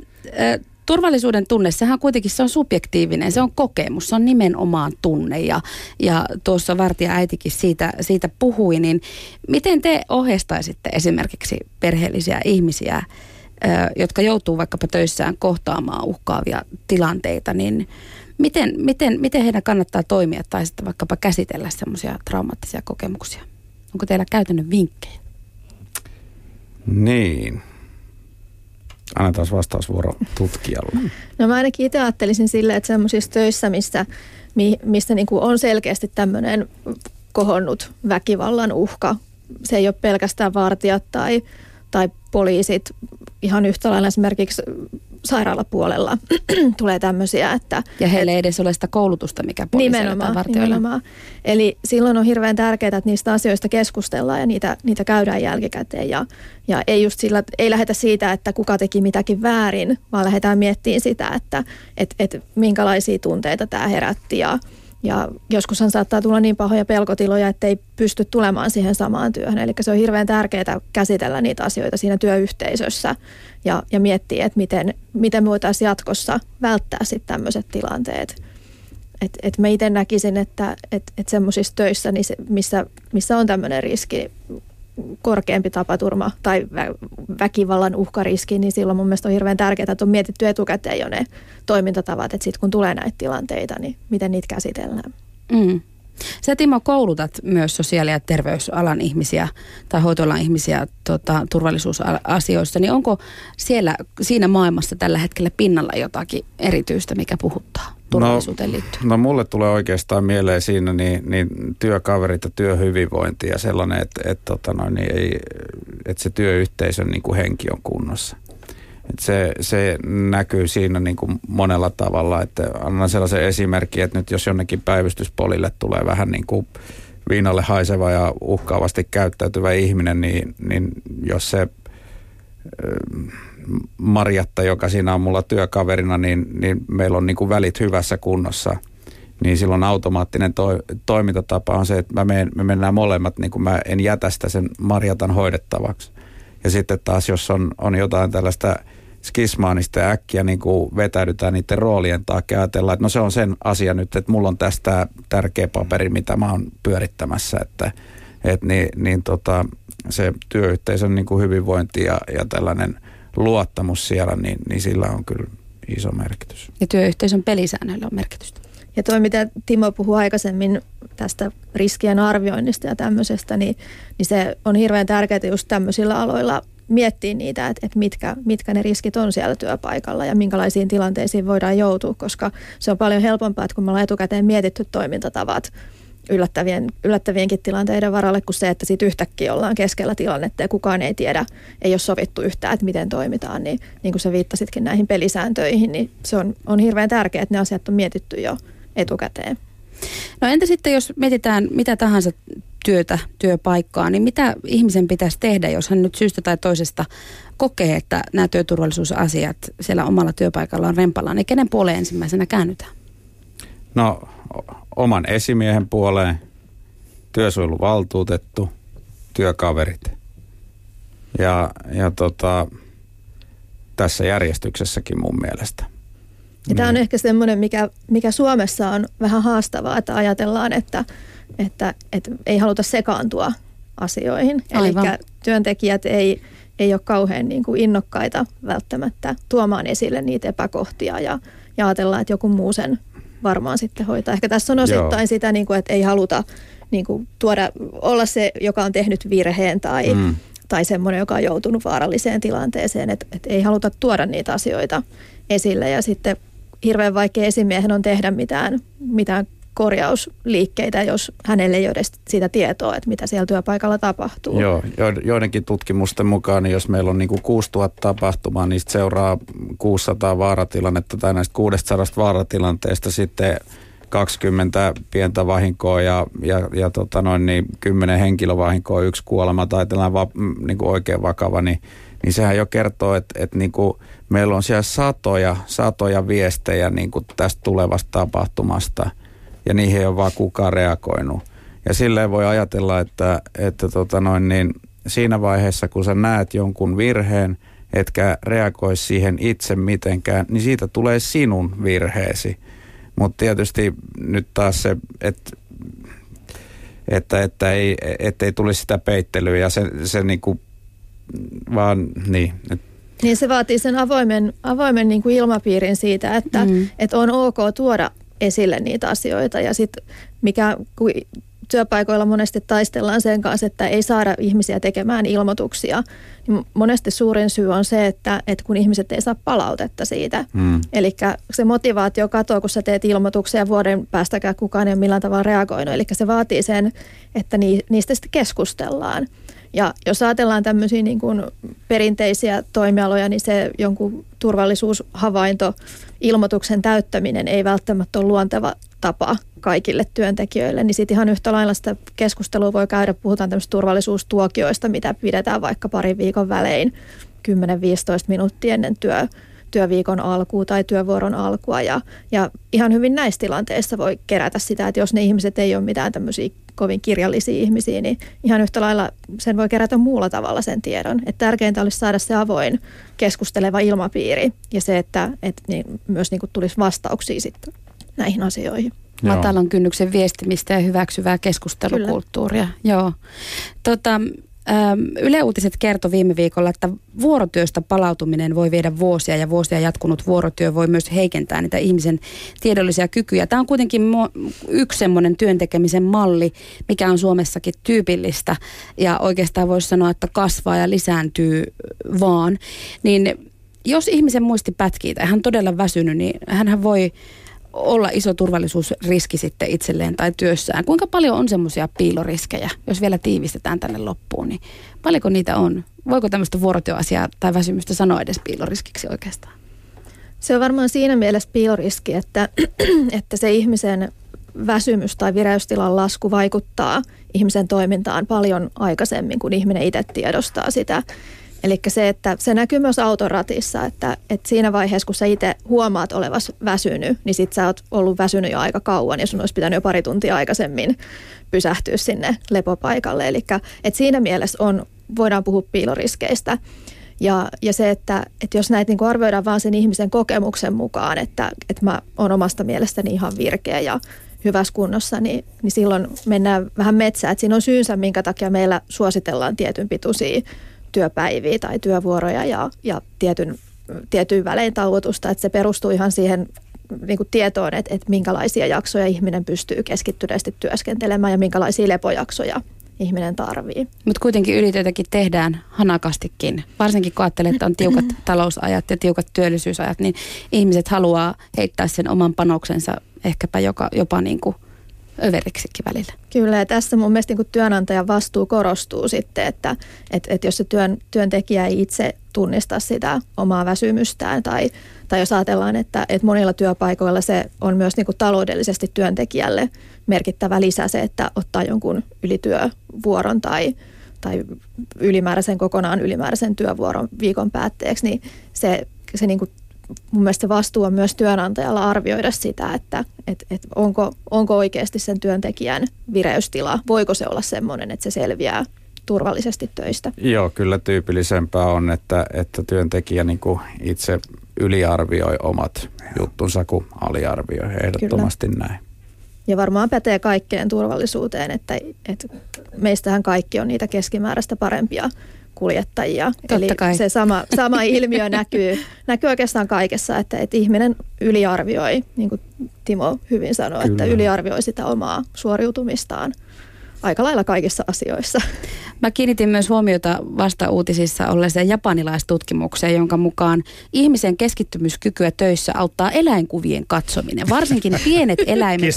A: turvallisuuden tunne, sehän kuitenkin se on subjektiivinen, se on kokemus, se on nimenomaan tunne ja, ja tuossa Vartija äitikin siitä, siitä puhui, niin miten te ohjeistaisitte esimerkiksi perheellisiä ihmisiä, jotka joutuu vaikkapa töissään kohtaamaan uhkaavia tilanteita, niin miten, miten, miten heidän kannattaa toimia tai sitten vaikkapa käsitellä semmoisia traumaattisia kokemuksia? Onko teillä käytännön vinkkejä?
B: Niin. Annetaan vastausvuoro tutkijalle.
C: No mä ainakin itse ajattelisin silleen, että semmoisissa töissä, missä, mistä niin kuin on selkeästi tämmöinen kohonnut väkivallan uhka, se ei ole pelkästään vartijat tai, tai poliisit, ihan yhtä lailla esimerkiksi sairaalapuolella tulee tämmöisiä. Että,
A: ja heille ei edes ole sitä koulutusta, mikä tai nimenomaan.
C: Eli silloin on hirveän tärkeää, että niistä asioista keskustellaan ja niitä, niitä käydään jälkikäteen. Ja, ja ei just sillä, ei lähdetä siitä, että kuka teki mitäkin väärin, vaan lähdetään miettimään sitä, että et, et minkälaisia tunteita tämä herätti ja, ja joskushan saattaa tulla niin pahoja pelkotiloja, että ei pysty tulemaan siihen samaan työhön. Eli se on hirveän tärkeää käsitellä niitä asioita siinä työyhteisössä ja, ja miettiä, että miten, miten me voitaisiin jatkossa välttää sitten tämmöiset tilanteet. Et, et mä itse näkisin, että et, et semmoisissa töissä, niin se, missä, missä on tämmöinen riski, korkeampi tapaturma tai väkivallan uhkariski, niin silloin mun mielestä on hirveän tärkeää, että on mietitty etukäteen jo ne toimintatavat, että sitten kun tulee näitä tilanteita, niin miten niitä käsitellään.
A: Mm. Sä Timo koulutat myös sosiaali- ja terveysalan ihmisiä tai hoitoalan ihmisiä tota, turvallisuusasioissa, niin onko siellä siinä maailmassa tällä hetkellä pinnalla jotakin erityistä, mikä puhuttaa turvallisuuteen
B: no, liittyen? No mulle tulee oikeastaan mieleen siinä niin, niin työkaverit ja työhyvinvointi ja sellainen, että, että, tota noin, niin ei, että se työyhteisön niin kuin henki on kunnossa. Et se, se näkyy siinä niin kuin monella tavalla, että annan sellaisen esimerkin, että nyt jos jonnekin päivystyspolille tulee vähän niin kuin viinalle haiseva ja uhkaavasti käyttäytyvä ihminen, niin, niin jos se Marjatta, joka siinä on mulla työkaverina, niin, niin meillä on niin kuin välit hyvässä kunnossa, niin silloin automaattinen to, toimintatapa on se, että mä menen, me mennään molemmat, niin kuin mä en jätä sitä sen Marjatan hoidettavaksi. Ja sitten taas, jos on, on jotain tällaista skismaa, niin sitten äkkiä niin kuin vetäydytään niiden roolien takia ajatellaan, että no se on sen asia nyt, että mulla on tästä tärkeä paperi, mitä mä oon pyörittämässä, että et niin, niin tota, se työyhteisön niin kuin hyvinvointi ja, ja tällainen luottamus siellä, niin, niin sillä on kyllä iso merkitys.
A: Ja työyhteisön pelisäännöillä on merkitystä.
C: Ja tuo, mitä Timo puhui aikaisemmin tästä riskien arvioinnista ja tämmöisestä, niin, niin se on hirveän tärkeää just tämmöisillä aloilla miettiä niitä, että, että mitkä, mitkä ne riskit on siellä työpaikalla ja minkälaisiin tilanteisiin voidaan joutua, koska se on paljon helpompaa, että kun me ollaan etukäteen mietitty toimintatavat yllättävien, yllättävienkin tilanteiden varalle kuin se, että sitten yhtäkkiä ollaan keskellä tilannetta ja kukaan ei tiedä, ei ole sovittu yhtään, että miten toimitaan, niin, niin kuin sä viittasitkin näihin pelisääntöihin, niin se on, on hirveän tärkeää, että ne asiat on mietitty jo etukäteen.
A: No entä sitten, jos mietitään mitä tahansa työtä, työpaikkaa, niin mitä ihmisen pitäisi tehdä, jos hän nyt syystä tai toisesta kokee, että nämä työturvallisuusasiat siellä omalla työpaikalla on rempallaan, niin kenen puoleen ensimmäisenä käännytään?
B: No oman esimiehen puoleen, työsuojeluvaltuutettu, työkaverit. Ja, ja tota, tässä järjestyksessäkin mun mielestä.
C: Ja tämä on niin. ehkä semmoinen, mikä, mikä Suomessa on vähän haastavaa, että ajatellaan, että, että, että ei haluta sekaantua asioihin. Eli työntekijät ei, ei ole kauhean niin kuin innokkaita välttämättä tuomaan esille niitä epäkohtia ja, ja ajatellaan, että joku muu sen varmaan sitten hoitaa. Ehkä tässä on osittain Joo. sitä, niin kuin, että ei haluta niin kuin, tuoda, olla se, joka on tehnyt virheen tai, mm. tai semmoinen, joka on joutunut vaaralliseen tilanteeseen, että, että ei haluta tuoda niitä asioita esille ja sitten hirveän vaikea esimiehen on tehdä mitään, mitään korjausliikkeitä, jos hänelle ei ole edes sitä tietoa, että mitä siellä työpaikalla tapahtuu.
B: Joo, joidenkin tutkimusten mukaan, niin jos meillä on niin kuin 6000 tapahtumaa, niin seuraa 600 vaaratilannetta tai näistä 600 vaaratilanteesta sitten 20 pientä vahinkoa ja, ja, ja tota noin, niin 10 henkilövahinkoa, yksi kuolema tai tällainen va, niin kuin oikein vakava, niin, niin sehän jo kertoo, että, että niin kuin meillä on siellä satoja, satoja viestejä niin kuin tästä tulevasta tapahtumasta – ja niihin ei ole vaan kukaan reagoinut. Ja silleen voi ajatella, että, että tota noin, niin siinä vaiheessa, kun sä näet jonkun virheen, etkä reagoi siihen itse mitenkään, niin siitä tulee sinun virheesi. Mutta tietysti nyt taas se, että että, että ei, ei tulisi sitä peittelyä ja se, se niinku, vaan niin.
C: Niin se vaatii sen avoimen, avoimen niin kuin ilmapiirin siitä, että, mm. että on ok tuoda esille niitä asioita. Ja sitten mikä työpaikoilla monesti taistellaan sen kanssa, että ei saada ihmisiä tekemään ilmoituksia, niin monesti suurin syy on se, että, että kun ihmiset ei saa palautetta siitä. Mm. Eli se motivaatio katoaa, kun sä teet ilmoituksia vuoden päästäkään kukaan ei ole millään tavalla reagoinut. Eli se vaatii sen, että niistä sitten keskustellaan. Ja jos ajatellaan tämmöisiä niin kuin perinteisiä toimialoja, niin se jonkun turvallisuushavainto, ilmoituksen täyttäminen ei välttämättä ole luonteva tapa kaikille työntekijöille, niin sitten ihan yhtä lailla sitä keskustelua voi käydä, puhutaan tämmöistä turvallisuustuokioista, mitä pidetään vaikka parin viikon välein 10-15 minuuttia ennen työ, työviikon alkua tai työvuoron alkua. Ja, ja ihan hyvin näissä tilanteissa voi kerätä sitä, että jos ne ihmiset ei ole mitään tämmöisiä kovin kirjallisia ihmisiä, niin ihan yhtä lailla sen voi kerätä muulla tavalla sen tiedon. Että tärkeintä olisi saada se avoin keskusteleva ilmapiiri ja se, että, että niin myös niin kuin tulisi vastauksia sitten näihin asioihin.
A: Matalan kynnyksen viestimistä ja hyväksyvää keskustelukulttuuria. Kyllä. Joo. Tota, Yle Uutiset kertoi viime viikolla, että vuorotyöstä palautuminen voi viedä vuosia ja vuosia jatkunut vuorotyö voi myös heikentää niitä ihmisen tiedollisia kykyjä. Tämä on kuitenkin yksi semmoinen työntekemisen malli, mikä on Suomessakin tyypillistä ja oikeastaan voisi sanoa, että kasvaa ja lisääntyy vaan. Niin jos ihmisen muisti pätkii tai hän todella väsynyt, niin hän voi olla iso turvallisuusriski sitten itselleen tai työssään. Kuinka paljon on semmoisia piiloriskejä, jos vielä tiivistetään tänne loppuun, niin paljonko niitä on? Voiko tämmöistä vuorotyöasiaa tai väsymystä sanoa edes piiloriskiksi oikeastaan?
C: Se on varmaan siinä mielessä piiloriski, että, että se ihmisen väsymys tai vireystilan lasku vaikuttaa ihmisen toimintaan paljon aikaisemmin, kun ihminen itse tiedostaa sitä. Eli se, että se näkyy myös autoratissa, että, että siinä vaiheessa, kun sä itse huomaat olevas väsynyt, niin sit sä oot ollut väsynyt jo aika kauan ja sun olisi pitänyt jo pari tuntia aikaisemmin pysähtyä sinne lepopaikalle. Eli että siinä mielessä on, voidaan puhua piiloriskeistä. Ja, ja se, että, että jos näitä niin arvioidaan vaan sen ihmisen kokemuksen mukaan, että, että mä oon omasta mielestäni ihan virkeä ja hyvässä kunnossa, niin, niin silloin mennään vähän metsään. Että siinä on syynsä, minkä takia meillä suositellaan tietyn pituisia työpäiviä tai työvuoroja ja, ja tietyn, tietyn välein tauotusta, että se perustuu ihan siihen niin kuin tietoon, että, että minkälaisia jaksoja ihminen pystyy keskittyneesti työskentelemään ja minkälaisia lepojaksoja ihminen tarvii.
A: Mutta kuitenkin ylitöitäkin tehdään hanakastikin. Varsinkin kun ajattelee, että on tiukat talousajat ja tiukat työllisyysajat, niin ihmiset haluaa heittää sen oman panoksensa ehkäpä joka, jopa niin kuin – överiksikin välillä.
C: Kyllä, ja tässä mun mielestä niin työnantajan vastuu korostuu sitten, että että että jos se työn, työntekijä ei itse tunnista sitä omaa väsymystään tai, tai jos ajatellaan, että että monilla työpaikoilla se on myös niin taloudellisesti työntekijälle merkittävä lisä se, että ottaa jonkun ylityövuoron tai, tai ylimääräisen kokonaan ylimääräisen työvuoron viikon päätteeksi, niin se, se niin kuin mun mielestä vastuu on myös työnantajalla arvioida sitä, että et, et onko, onko oikeasti sen työntekijän vireystila, voiko se olla semmoinen, että se selviää turvallisesti töistä.
B: Joo, kyllä tyypillisempää on, että, että työntekijä niin kuin itse yliarvioi omat juttunsa, kuin aliarvioi ehdottomasti kyllä. näin.
C: Ja varmaan pätee kaikkeen turvallisuuteen, että, että meistähän kaikki on niitä keskimääräistä parempia kuljettajia.
A: Totta
C: Eli
A: kai.
C: se sama, sama ilmiö näkyy, näkyy oikeastaan kaikessa, että, että ihminen yliarvioi niin kuin Timo hyvin sanoi,
B: Kyllä.
C: että yliarvioi sitä omaa suoriutumistaan aika lailla kaikissa asioissa.
A: Mä kiinnitin myös huomiota vasta uutisissa olleeseen japanilaistutkimukseen, jonka mukaan ihmisen keskittymyskykyä töissä auttaa eläinkuvien katsominen. Varsinkin pienet eläimet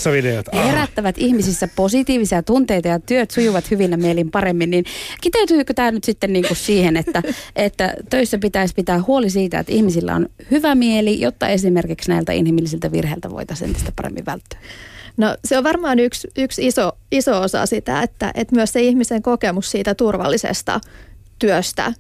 A: herättävät ihmisissä positiivisia tunteita ja työt sujuvat hyvillä mielin paremmin. Niin kiteytyykö tämä nyt sitten niin kuin siihen, että, että töissä pitäisi pitää huoli siitä, että ihmisillä on hyvä mieli, jotta esimerkiksi näiltä inhimillisiltä virheiltä voitaisiin entistä paremmin välttyä?
C: No se on varmaan yksi, yksi iso, iso osa sitä, että, että myös se ihmisen kokemus siitä turvallisesta työstä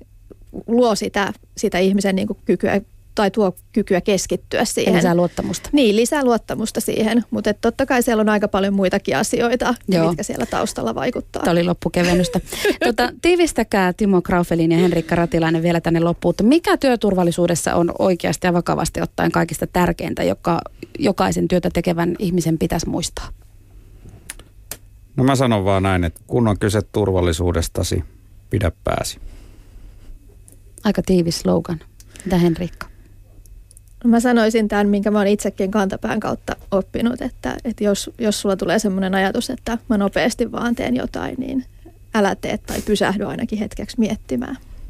C: luo sitä, sitä ihmisen niin kuin kykyä tai tuo kykyä keskittyä siihen.
A: Lisää luottamusta.
C: Niin, lisää luottamusta siihen, mutta et totta kai siellä on aika paljon muitakin asioita,
A: Joo.
C: mitkä siellä taustalla vaikuttaa.
A: Tämä oli loppukevennystä. Tota, tiivistäkää Timo Kraufelin ja Henrikka Ratilainen vielä tänne loppuun. Mikä työturvallisuudessa on oikeasti ja vakavasti ottaen kaikista tärkeintä, joka jokaisen työtä tekevän ihmisen pitäisi muistaa?
B: No mä sanon vaan näin, että kun on kyse turvallisuudestasi, pidä pääsi.
A: Aika tiivis slogan. Mitä Henrikka?
C: Mä sanoisin tämän, minkä mä oon itsekin kantapään kautta oppinut, että, että jos, jos sulla tulee semmoinen ajatus, että mä nopeasti vaan teen jotain, niin älä tee tai pysähdy ainakin hetkeksi miettimään.